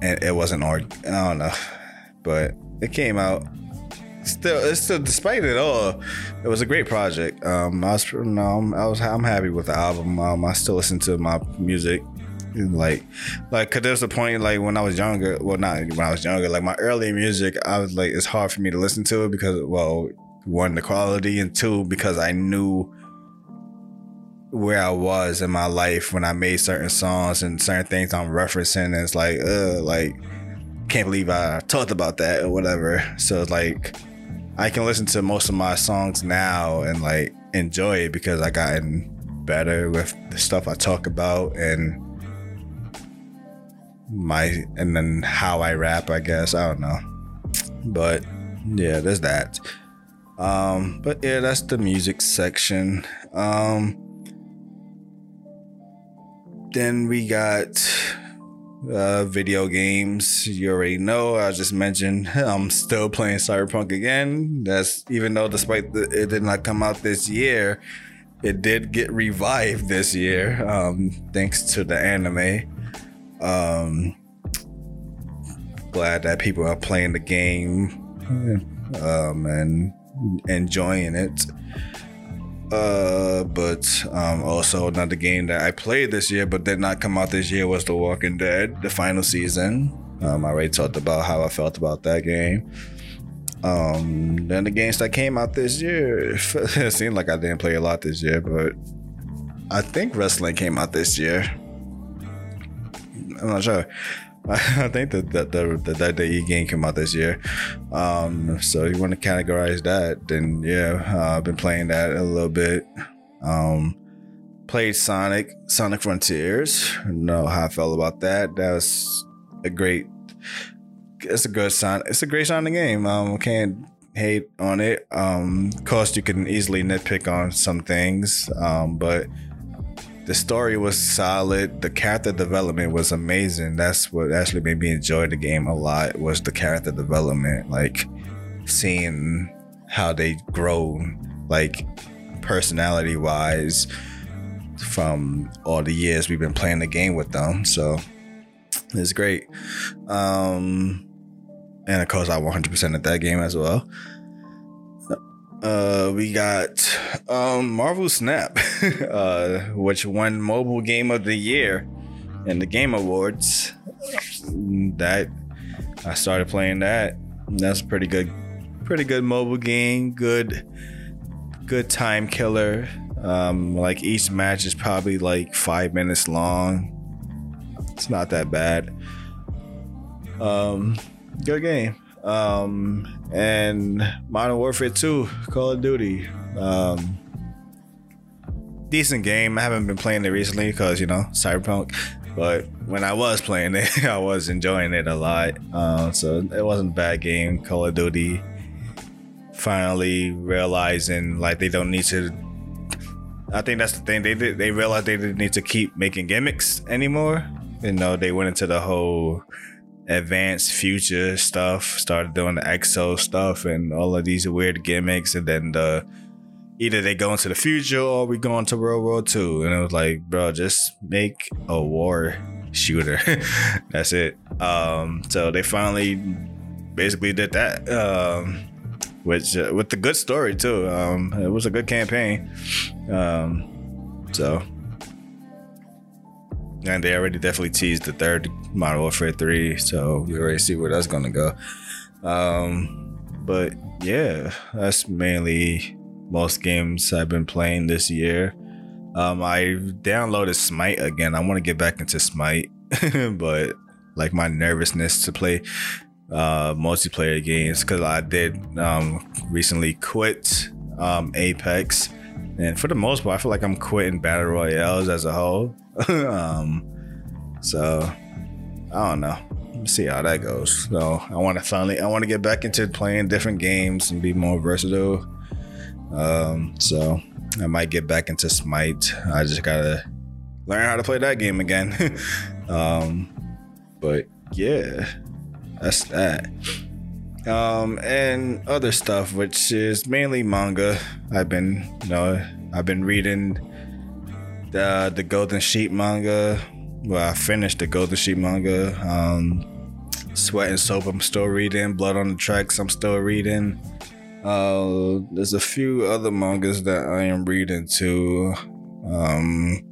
and it wasn't, or I don't know, but it came out still, it's still, despite it all, it was a great project. Um, I was, no, I was, I'm happy with the album. Um, I still listen to my music, like, like, cause there's a point, like when I was younger, well, not when I was younger, like my early music, I was like, it's hard for me to listen to it because, well, one, the quality, and two, because I knew where I was in my life when I made certain songs and certain things I'm referencing. And it's like, uh, like, can't believe I talked about that or whatever. So it's like, I can listen to most of my songs now and like enjoy it because I gotten better with the stuff I talk about and my and then how I rap, I guess. I don't know. But yeah, there's that. Um, but yeah, that's the music section. Um, then we got uh, video games. You already know. I just mentioned I'm still playing Cyberpunk again. That's even though despite the, it did not come out this year, it did get revived this year. Um, thanks to the anime. Um, glad that people are playing the game um, and enjoying it. Uh, but um, also another game that I played this year but did not come out this year was The Walking Dead, the final season. Um, I already talked about how I felt about that game. Um, then the games that came out this year, it seemed like I didn't play a lot this year, but I think wrestling came out this year. I'm not sure. I think that the the, the WWE game came out this year. Um, so you want to categorize that, then yeah, uh, I've been playing that a little bit. Um, played Sonic, Sonic Frontiers. Know how I felt about that. That was a great. It's a good Sonic. It's a great Sonic game. Um, can't hate on it. Um, of course, you can easily nitpick on some things. Um, but the story was solid. The character development was amazing. That's what actually made me enjoy the game a lot. Was the character development, like seeing how they grow, like personality wise, from all the years we've been playing the game with them. So it's great. Um, and of course, I 100% at that game as well. Uh, we got um, Marvel Snap, uh, which won Mobile Game of the Year in the Game Awards. That I started playing that. That's pretty good, pretty good mobile game. Good, good time killer. Um, like each match is probably like five minutes long. It's not that bad. Um, good game. Um, and Modern Warfare 2, Call of Duty. Um, decent game. I haven't been playing it recently because you know Cyberpunk, but when I was playing it, I was enjoying it a lot. Uh, so it wasn't a bad game. Call of Duty. Finally realizing like they don't need to. I think that's the thing. They did. They realized they didn't need to keep making gimmicks anymore. You know, they went into the whole advanced future stuff, started doing the exo stuff and all of these weird gimmicks, and then the either they go into the future or we go into World War II. And it was like, bro, just make a war shooter. That's it. Um, so they finally basically did that. Um, which uh, with the good story too. Um, it was a good campaign. Um, so and they already definitely teased the third Modern Warfare 3, so we already see where that's gonna go. Um, but yeah, that's mainly most games I've been playing this year. Um, I downloaded Smite again. I want to get back into Smite, but like my nervousness to play uh, multiplayer games because I did um, recently quit um, Apex, and for the most part, I feel like I'm quitting battle royales as a whole. um, so I don't know. Let's see how that goes. So I want to finally, I want to get back into playing different games and be more versatile. Um, so I might get back into Smite. I just gotta learn how to play that game again. um, but yeah, that's that. Um, and other stuff, which is mainly manga. I've been, you know, I've been reading the the Golden Sheep manga. Well, I finished the Golden Sheep manga. Um, Sweat and Soap, I'm still reading. Blood on the Tracks, I'm still reading. Uh, there's a few other mangas that I am reading too. Um,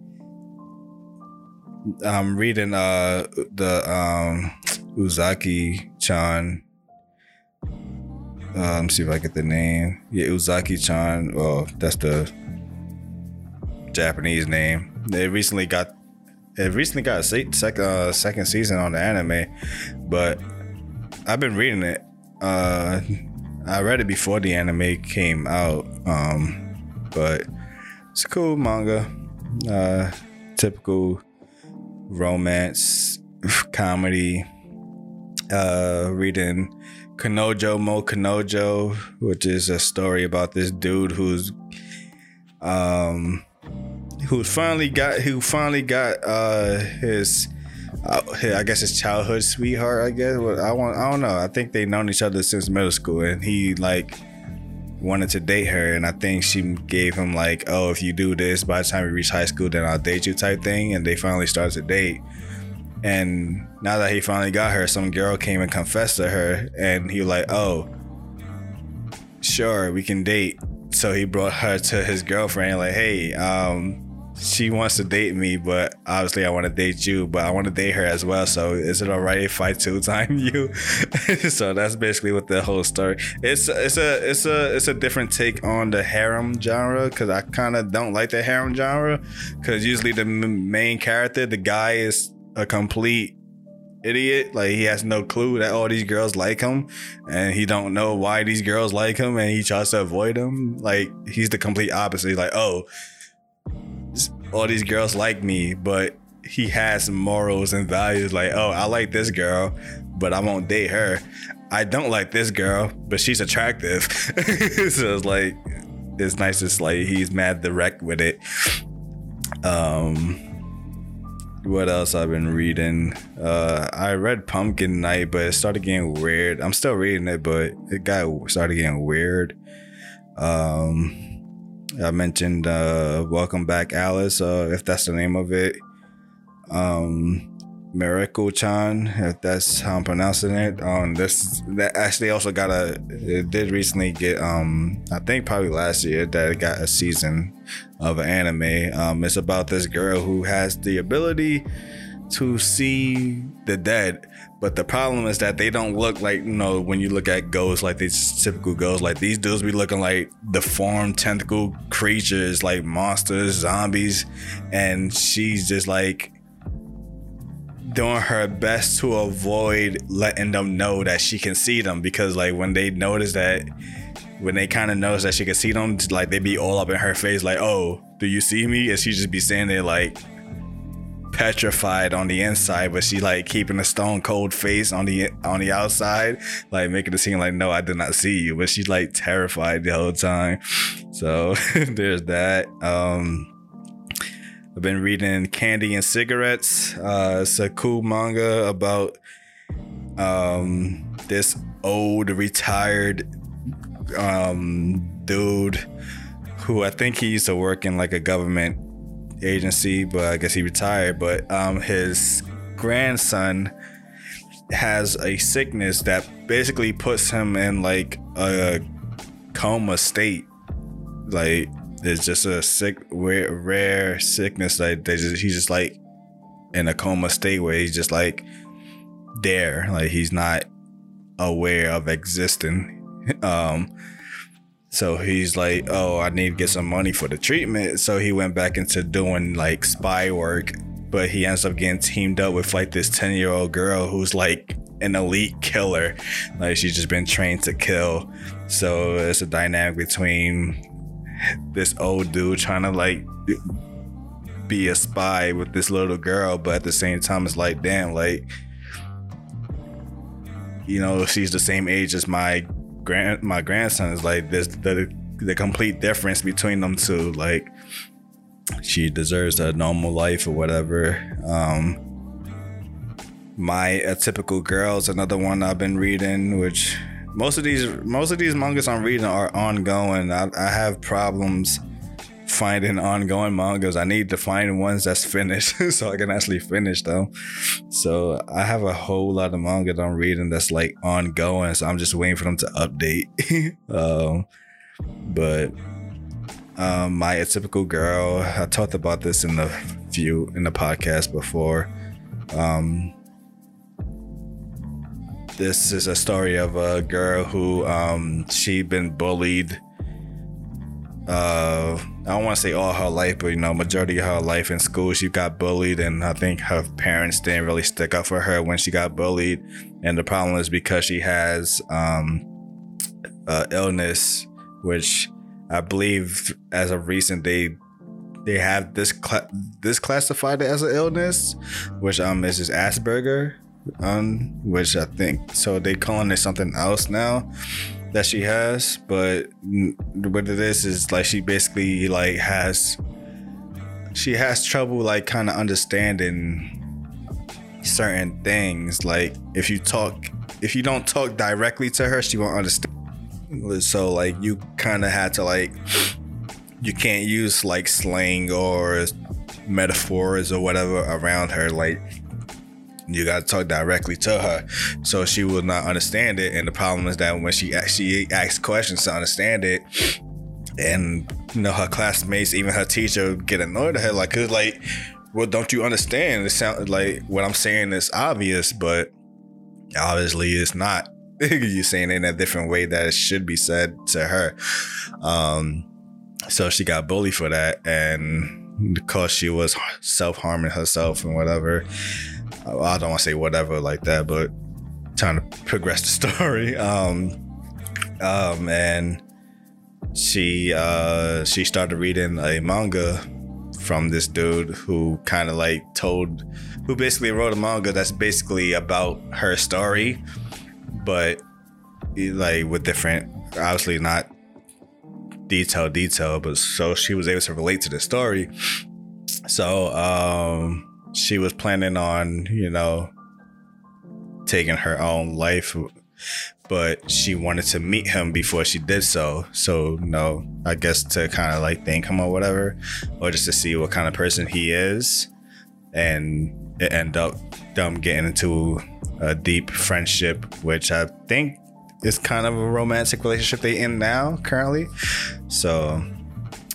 I'm reading uh the um Uzaki Chan. Uh, let me see if I get the name. Yeah, Uzaki Chan. Well, that's the Japanese name. They recently got it recently got a second uh, second season on the anime, but I've been reading it. Uh, I read it before the anime came out, um, but it's a cool manga. Uh, typical romance comedy. Uh, reading Kanojo Mo Kanojo, which is a story about this dude who's um who finally got who finally got uh his uh, I guess his childhood sweetheart. I guess I want. I don't know. I think they've known each other since middle school, and he like wanted to date her, and I think she gave him like, "Oh, if you do this by the time you reach high school, then I'll date you," type thing. And they finally started to date. And now that he finally got her, some girl came and confessed to her, and he was like, "Oh, sure, we can date." So he brought her to his girlfriend, like, "Hey, um, she wants to date me, but obviously I want to date you, but I want to date her as well. So is it all right if I two time you? so that's basically what the whole story. It's it's a it's a it's a different take on the harem genre because I kind of don't like the harem genre because usually the main character, the guy, is a complete idiot. Like he has no clue that all these girls like him, and he don't know why these girls like him, and he tries to avoid them. Like he's the complete opposite. He's like, oh, all these girls like me, but he has morals and values. Like, oh, I like this girl, but I won't date her. I don't like this girl, but she's attractive. so it's like it's nice. It's like he's mad direct with it. Um, what else I've been reading? Uh, I read Pumpkin Night, but it started getting weird. I'm still reading it, but it got started getting weird. Um, I mentioned uh, Welcome Back Alice, uh, if that's the name of it. Um, Miracle Chan, if that's how I'm pronouncing it. Um, this that actually also got a. It did recently get um, I think probably last year that it got a season of an anime. Um, it's about this girl who has the ability to see the dead, but the problem is that they don't look like you know when you look at ghosts like these typical ghosts. Like these dudes be looking like deformed tentacle creatures, like monsters, zombies, and she's just like doing her best to avoid letting them know that she can see them because like when they notice that when they kind of notice that she can see them like they be all up in her face like oh do you see me and she just be standing there like petrified on the inside but she like keeping a stone cold face on the on the outside like making it seem like no i did not see you but she's like terrified the whole time so there's that um I've been reading Candy and Cigarettes. Uh, it's a cool manga about um, this old retired um, dude who I think he used to work in like a government agency, but I guess he retired. But um, his grandson has a sickness that basically puts him in like a coma state. Like it's just a sick, rare, rare sickness. Like they just, he's just like in a coma state where he's just like there, like he's not aware of existing. Um, so he's like, oh, I need to get some money for the treatment. So he went back into doing like spy work, but he ends up getting teamed up with like this 10 year old girl who's like an elite killer. Like she's just been trained to kill. So it's a dynamic between this old dude trying to like be a spy with this little girl, but at the same time, it's like, damn, like, you know, she's the same age as my grand my grandson. Is like there's the the complete difference between them two. Like, she deserves a normal life or whatever. Um, my a typical girl is another one I've been reading, which most of these most of these mangas I'm reading are ongoing. I, I have problems finding ongoing mangas. I need to find ones that's finished so I can actually finish them. So I have a whole lot of manga that I'm reading that's like ongoing. So I'm just waiting for them to update. um, but um, my typical girl, I talked about this in the few in the podcast before. Um, this is a story of a girl who um, she'd been bullied. Uh, I don't want to say all her life, but you know, majority of her life in school, she got bullied, and I think her parents didn't really stick up for her when she got bullied. And the problem is because she has um, uh, illness, which I believe as of recent they they have this cl- this classified it as an illness, which um is just Asperger um, which I think so they calling it something else now that she has, but what it is is like she basically like has she has trouble like kind of understanding certain things. Like if you talk, if you don't talk directly to her, she won't understand. So like you kind of had to like you can't use like slang or metaphors or whatever around her. Like you got to talk directly to her so she will not understand it. And the problem is that when she actually asks questions to understand it and you know her classmates even her teacher get annoyed at her like cause like well don't you understand? It sounds like what i'm saying is obvious but obviously it's not. You're saying it in a different way that it should be said to her. Um so she got bullied for that and because she was self-harming herself and whatever I don't want to say whatever like that, but trying to progress the story. Um, um, and she uh she started reading a manga from this dude who kind of like told who basically wrote a manga that's basically about her story but like with different obviously not detail detail but so she was able to relate to the story so um she was planning on you know taking her own life but she wanted to meet him before she did so. So, you know, I guess to kind of like thank him or whatever, or just to see what kind of person he is. And it ended up them getting into a deep friendship, which I think is kind of a romantic relationship they in now currently. So,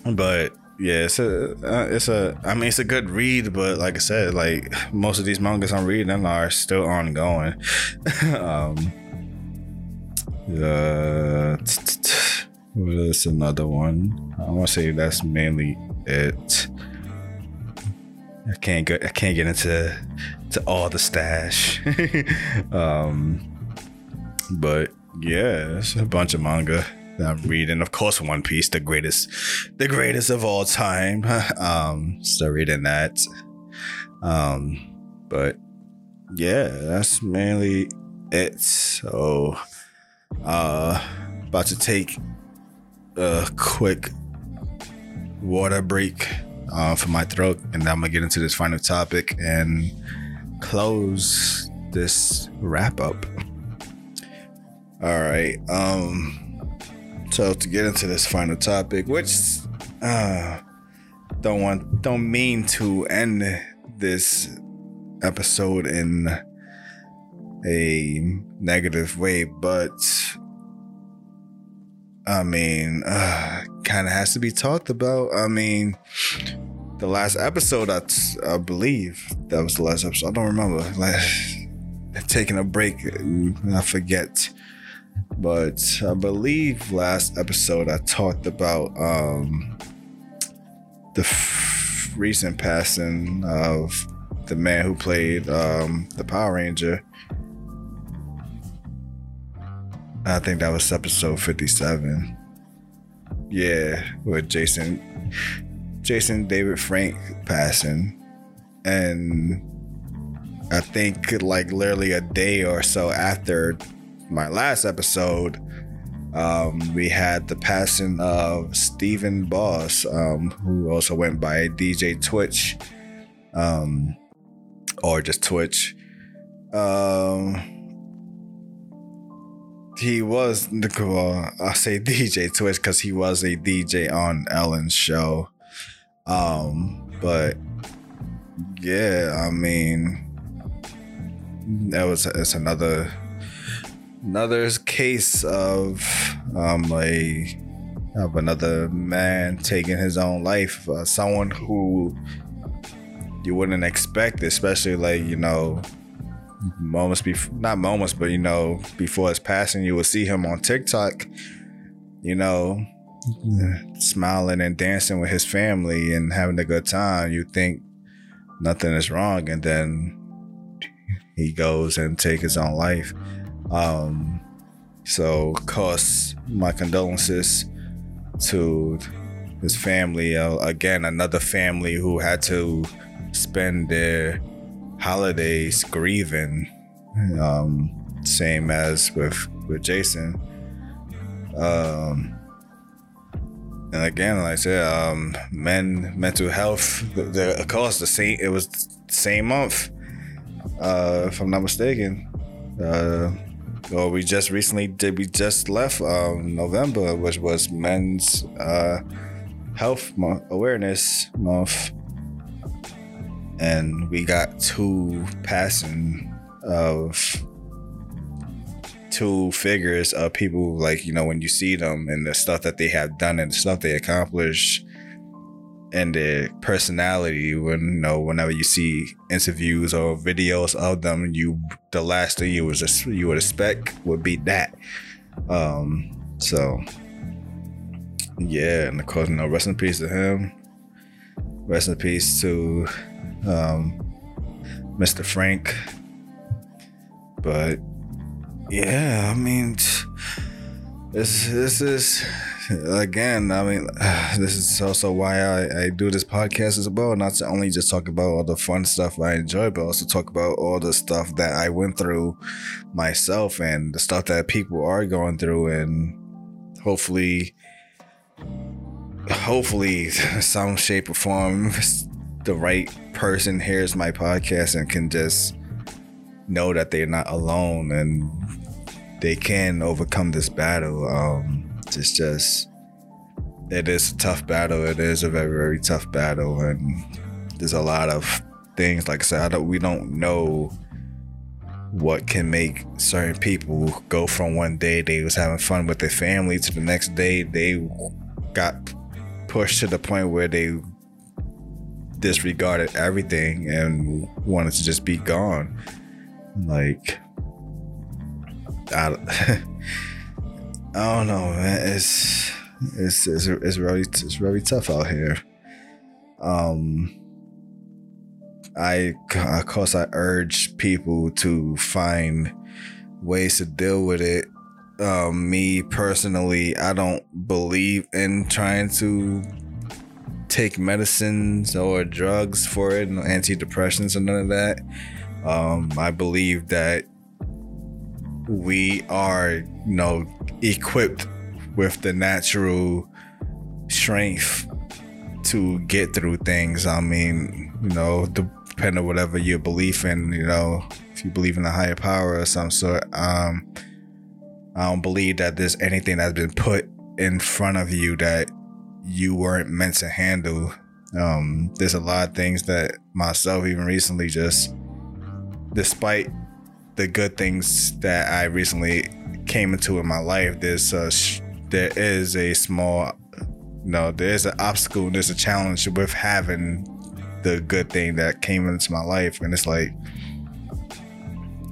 but yeah, it's a, uh, it's a, I mean, it's a good read, but like I said, like most of these mangas I'm reading are still ongoing. um, uh, what is another one? I want to say that's mainly it. I can't get I can't get into to all the stash. um, but yeah, it's a bunch of manga I'm reading. Of course, One Piece, the greatest, the greatest of all time. um, still reading that. Um, but yeah, that's mainly it. So uh, about to take a quick water break uh, for my throat, and I'm gonna get into this final topic and close this wrap up. All right. Um. So to get into this final topic, which uh, don't want, don't mean to end this episode in a negative way, but I mean, uh, kind of has to be talked about. I mean, the last episode, I, t- I believe that was the last episode. I don't remember. Like taking a break, I forget. But I believe last episode I talked about um, the f- recent passing of the man who played um, the Power Ranger I think that was episode 57. Yeah, with Jason Jason David Frank passing. And I think like literally a day or so after my last episode, um, we had the passing of Stephen Boss, um, who also went by DJ Twitch, um, or just Twitch. Um, he was well, I say DJ Twitch because he was a DJ on Ellen's show. Um, but yeah, I mean, that was it's another another case of um a of another man taking his own life. Uh, someone who you wouldn't expect, especially like you know moments before, not moments, but you know, before his passing, you will see him on TikTok, you know, smiling and dancing with his family and having a good time. You think nothing is wrong, and then he goes and take his own life. Um, so, of my condolences to his family. Uh, again, another family who had to spend their holidays grieving, um, same as with with Jason. Um, and again, like I said, um, men mental health. The, the of course the same. It was same month, uh, if I'm not mistaken. Uh, well, we just recently did. We just left um, November, which was Men's uh, Health Awareness Month and we got two passing of two figures of people like you know when you see them and the stuff that they have done and the stuff they accomplish and their personality when you know whenever you see interviews or videos of them you the last thing you was you would expect would be that um so yeah and of course you know rest in peace to him rest in peace to um, Mr. Frank. But yeah, I mean, this this is again. I mean, this is also why I, I do this podcast as well. Not to only just talk about all the fun stuff I enjoy, but also talk about all the stuff that I went through myself and the stuff that people are going through, and hopefully, hopefully, some shape or form, the right person hears my podcast and can just know that they're not alone and they can overcome this battle. Um, it's just, it is a tough battle. It is a very, very tough battle. And there's a lot of things, like I said, I don't, we don't know what can make certain people go from one day they was having fun with their family to the next day they got pushed to the point where they disregarded everything and wanted to just be gone. Like, I, I don't know, man. It's it's it's it's really it's really tough out here. Um, I of course I urge people to find ways to deal with it. Um, me personally, I don't believe in trying to take medicines or drugs for it, no antidepressants or none of that. Um, I believe that we are, you know, equipped with the natural strength to get through things. I mean, you know, depending on whatever you believe in, you know, if you believe in a higher power or some sort, um, I don't believe that there's anything that's been put in front of you that you weren't meant to handle. Um, there's a lot of things that myself, even recently, just despite the good things that I recently came into in my life, there's a there is a small, no, there's an obstacle, there's a challenge with having the good thing that came into my life, and it's like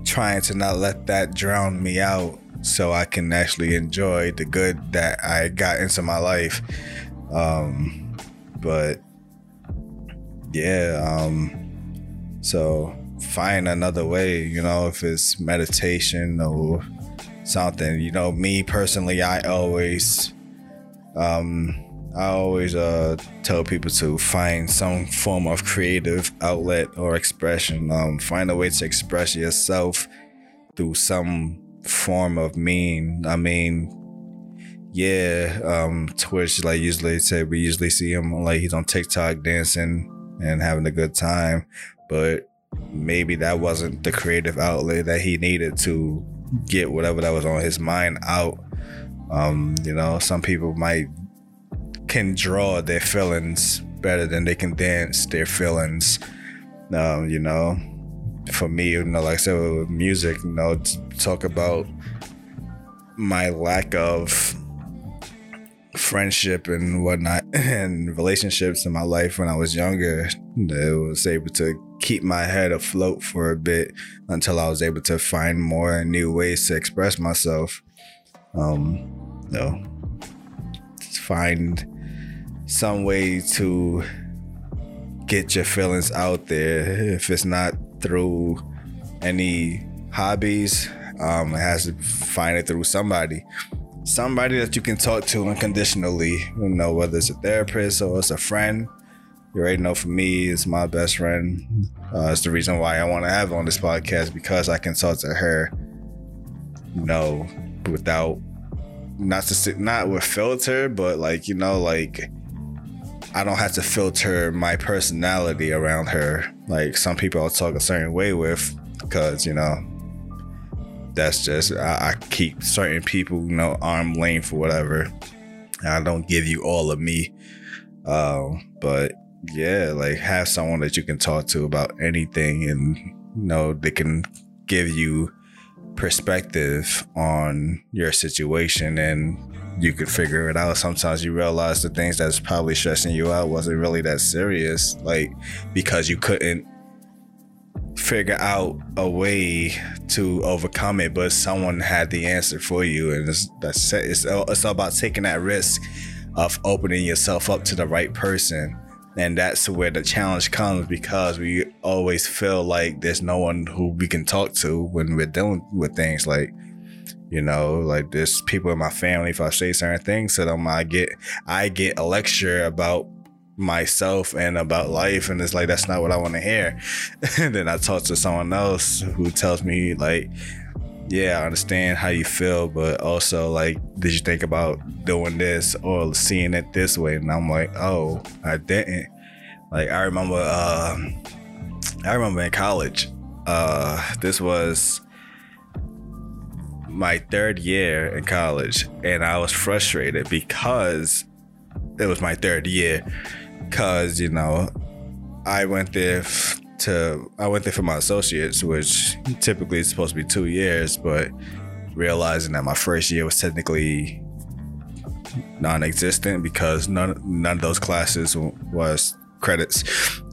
trying to not let that drown me out so I can actually enjoy the good that I got into my life. Um, but yeah, um, so find another way, you know, if it's meditation or something. You know, me personally, I always um I always uh tell people to find some form of creative outlet or expression. Um find a way to express yourself through some form of mean. I mean, yeah, um Twitch like usually say we usually see him like he's on TikTok dancing and having a good time, but maybe that wasn't the creative outlet that he needed to get whatever that was on his mind out. Um, you know, some people might can draw their feelings better than they can dance their feelings. Um, you know, for me, you know, like I said with music, you know, talk about my lack of friendship and whatnot and relationships in my life when I was younger. I was able to keep my head afloat for a bit until I was able to find more new ways to express myself. Um, you know, find some way to get your feelings out there. If it's not through any hobbies, um, it has to find it through somebody somebody that you can talk to unconditionally. You know, whether it's a therapist or it's a friend. You already know for me, it's my best friend. Uh, it's the reason why I want to have on this podcast because I can talk to her. You know, without not to sit, not with filter, but like you know, like I don't have to filter my personality around her. Like some people I'll talk a certain way with because you know that's just I, I keep certain people, you know, arm length for whatever. I don't give you all of me. Uh, but yeah, like have someone that you can talk to about anything and you know they can give you perspective on your situation and you could figure it out. Sometimes you realize the things that's probably stressing you out wasn't really that serious, like because you couldn't figure out a way to overcome it, but someone had the answer for you, and it's, that's it's it's all about taking that risk of opening yourself up to the right person and that's where the challenge comes because we always feel like there's no one who we can talk to when we're dealing with things like you know like there's people in my family if i say certain things to them i get i get a lecture about myself and about life and it's like that's not what i want to hear. And then i talk to someone else who tells me like yeah, I understand how you feel, but also like, did you think about doing this or seeing it this way? And I'm like, oh, I didn't. Like I remember, uh, I remember in college, uh, this was my third year in college, and I was frustrated because it was my third year, because you know, I went there to I went there for my associates, which typically is supposed to be two years, but realizing that my first year was technically non-existent because none none of those classes was credits.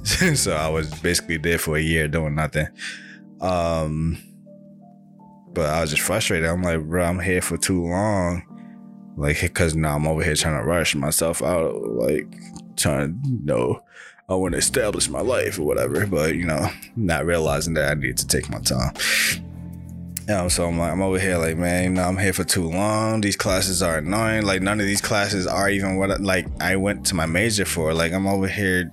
so I was basically there for a year doing nothing. Um, but I was just frustrated. I'm like, bro, I'm here for too long. Like, cause now I'm over here trying to rush myself out, like trying to, you know, I want to establish my life or whatever, but you know, not realizing that I need to take my time. Um, so I'm like, I'm over here like, man, you know, I'm here for too long. These classes are annoying. Like, none of these classes are even what like I went to my major for. Like, I'm over here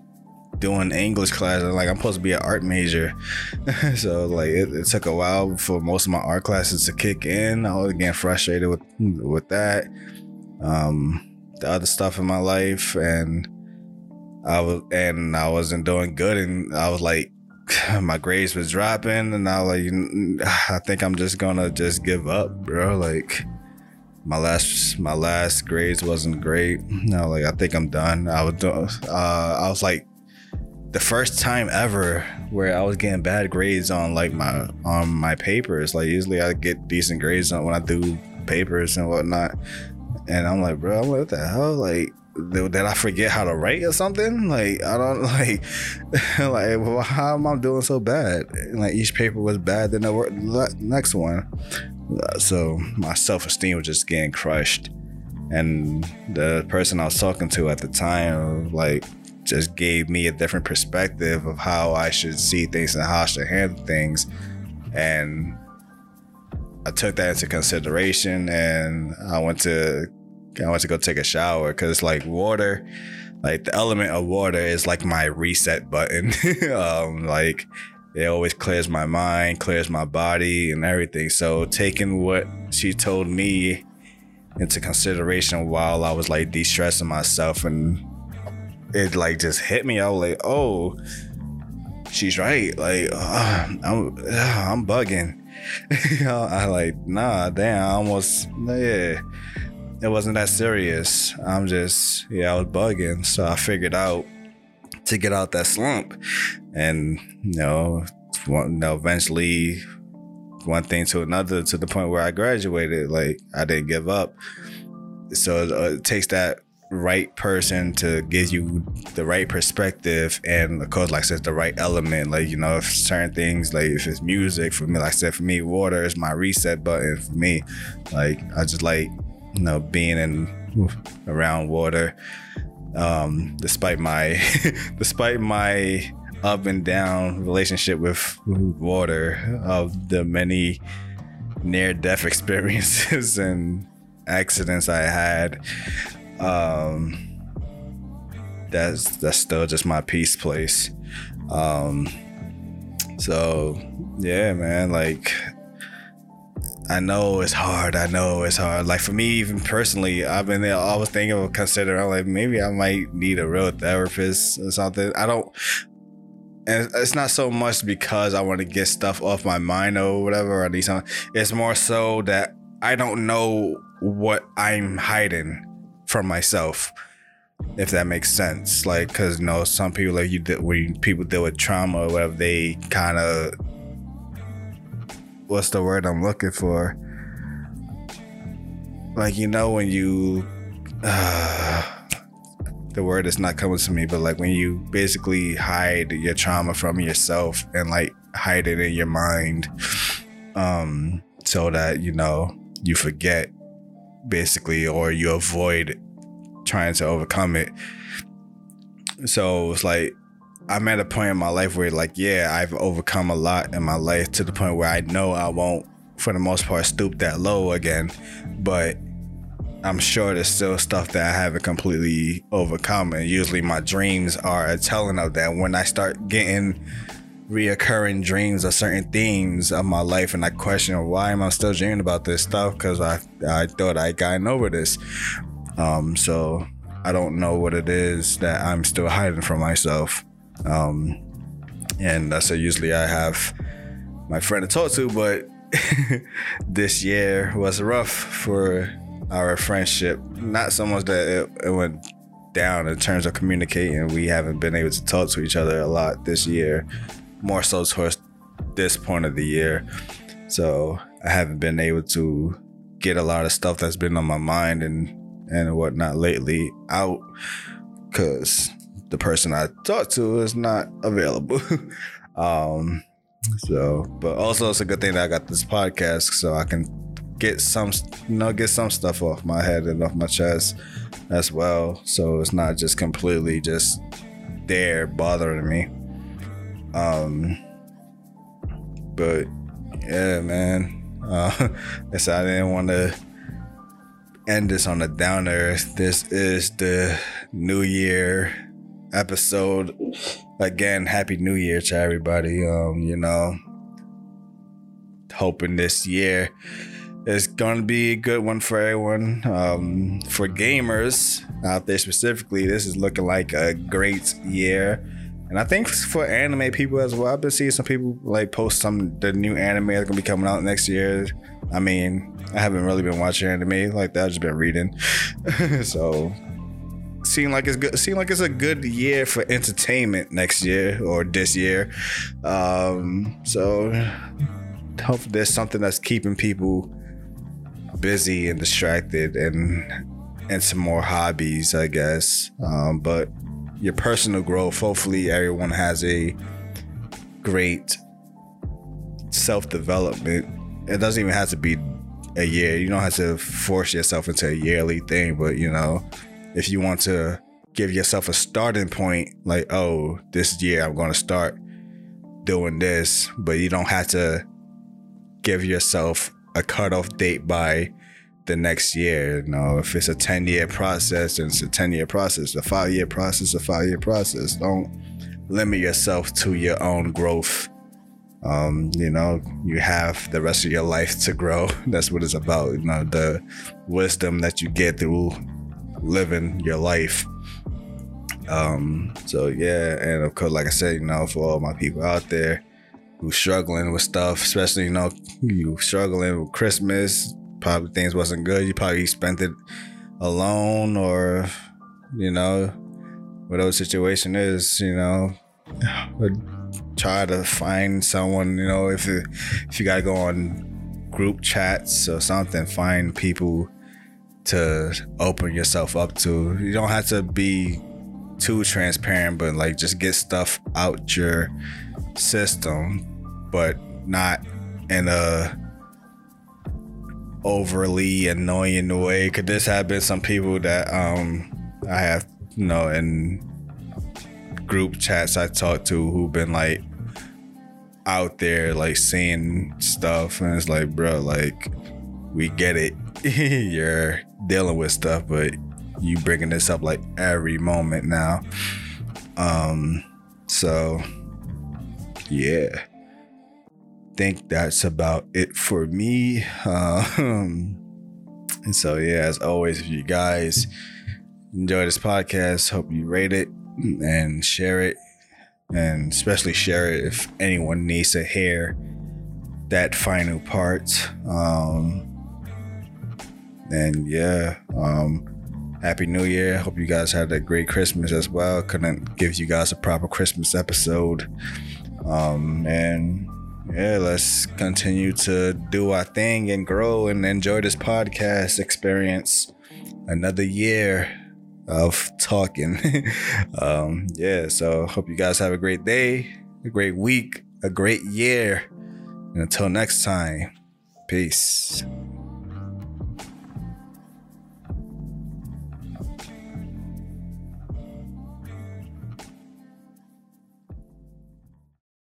doing English class. Like, I'm supposed to be an art major. so like, it, it, took a while for most of my art classes to kick in. I was getting frustrated with with that. Um, the other stuff in my life and I was and I wasn't doing good, and I was like, my grades was dropping, and I was like, I think I'm just gonna just give up, bro. Like my last my last grades wasn't great. No, like I think I'm done. I was doing, uh, I was like the first time ever where I was getting bad grades on like my on my papers. Like usually I get decent grades on when I do papers and whatnot. And I'm like, bro, what the hell? Like did I forget how to write or something? Like I don't like like how am I doing so bad? Like each paper was bad than the next one, uh, so my self esteem was just getting crushed. And the person I was talking to at the time, like, just gave me a different perspective of how I should see things and how I should handle things, and I took that into consideration, and I went to I went to go take a shower because like water, like the element of water is like my reset button. um, like it always clears my mind, clears my body, and everything. So taking what she told me into consideration while I was like de-stressing myself, and it like just hit me. I was like, oh, she's right. Like uh, I'm, uh, I'm bugging. I like nah, damn, I almost yeah it wasn't that serious. I'm just, yeah, I was bugging. So I figured out to get out that slump. And, you know, you know, eventually one thing to another to the point where I graduated. Like, I didn't give up. So uh, it takes that right person to give you the right perspective and of course like I said the right element like you know if certain things like if it's music for me like I said for me water is my reset button for me like I just like you know, being in around water. Um, despite my despite my up and down relationship with water of the many near death experiences and accidents I had. Um, that's that's still just my peace place. Um, so yeah, man, like I know it's hard. I know it's hard. Like for me, even personally, I've been there. I was thinking of considering. I'm like, maybe I might need a real therapist or something. I don't. And it's not so much because I want to get stuff off my mind or whatever. I need something. It's more so that I don't know what I'm hiding from myself. If that makes sense, like, cause you know, some people like you, when people deal with trauma or whatever, they kind of what's the word I'm looking for? Like you know when you uh, the word is not coming to me, but like when you basically hide your trauma from yourself and like hide it in your mind, um, so that you know you forget basically or you avoid trying to overcome it. so it's like I'm at a point in my life where like yeah I've overcome a lot in my life to the point where I know I won't for the most part stoop that low again. But I'm sure there's still stuff that I haven't completely overcome. And usually my dreams are a telling of that. When I start getting reoccurring dreams of certain themes of my life and I question why am I still dreaming about this stuff because I I thought I gotten over this. Um so I don't know what it is that I'm still hiding from myself um, and so usually I have my friend to talk to, but this year was rough for our friendship. Not so much that it, it went down in terms of communicating. We haven't been able to talk to each other a lot this year, more so towards this point of the year. So I haven't been able to get a lot of stuff that's been on my mind and and whatnot lately out because the person I talked to is not available. um, so, but also it's a good thing that I got this podcast so I can get some, you know, get some stuff off my head and off my chest as well. So it's not just completely just there bothering me. Um, but yeah, man. Uh, said I didn't want to end this on a downer. This is the new year episode. Again, happy new year to everybody. Um, you know, hoping this year is going to be a good one for everyone. Um, for gamers out there specifically, this is looking like a great year. And I think for anime people as well, I've been seeing some people like post some the new anime that's gonna be coming out next year. I mean, I haven't really been watching anime like that. I've just been reading. so seem like it's good seem like it's a good year for entertainment next year or this year. Um so hopefully there's something that's keeping people busy and distracted and and some more hobbies i guess. Um but your personal growth hopefully everyone has a great self-development. It doesn't even have to be a year. You don't have to force yourself into a yearly thing but you know if you want to give yourself a starting point, like, oh, this year I'm going to start doing this, but you don't have to give yourself a cutoff date by the next year. You know, if it's a 10 year process, then it's a 10 year process, a five year process, a five year process. Don't limit yourself to your own growth. Um, you know, you have the rest of your life to grow. That's what it's about. You know, the wisdom that you get through living your life. Um, so yeah, and of course, like I said, you know, for all my people out there who struggling with stuff, especially you know, you struggling with Christmas, probably things wasn't good. You probably spent it alone, or you know, whatever situation is, you know, try to find someone. You know, if if you gotta go on group chats or something, find people to open yourself up to. You don't have to be too transparent, but like just get stuff out your system, but not in a overly annoying way. Could this have been some people that um I have you know in group chats I talked to who've been like out there like saying stuff and it's like bro like we get it you're dealing with stuff, but you bringing this up like every moment now. Um, so yeah, think that's about it for me. Um, and so yeah, as always, if you guys enjoy this podcast, hope you rate it and share it, and especially share it if anyone needs to hear that final part. Um, and yeah, um, happy New Year. Hope you guys had a great Christmas as well. Couldn't give you guys a proper Christmas episode. Um, and yeah, let's continue to do our thing and grow and enjoy this podcast experience. Another year of talking. um, yeah, so hope you guys have a great day, a great week, a great year. And until next time, peace.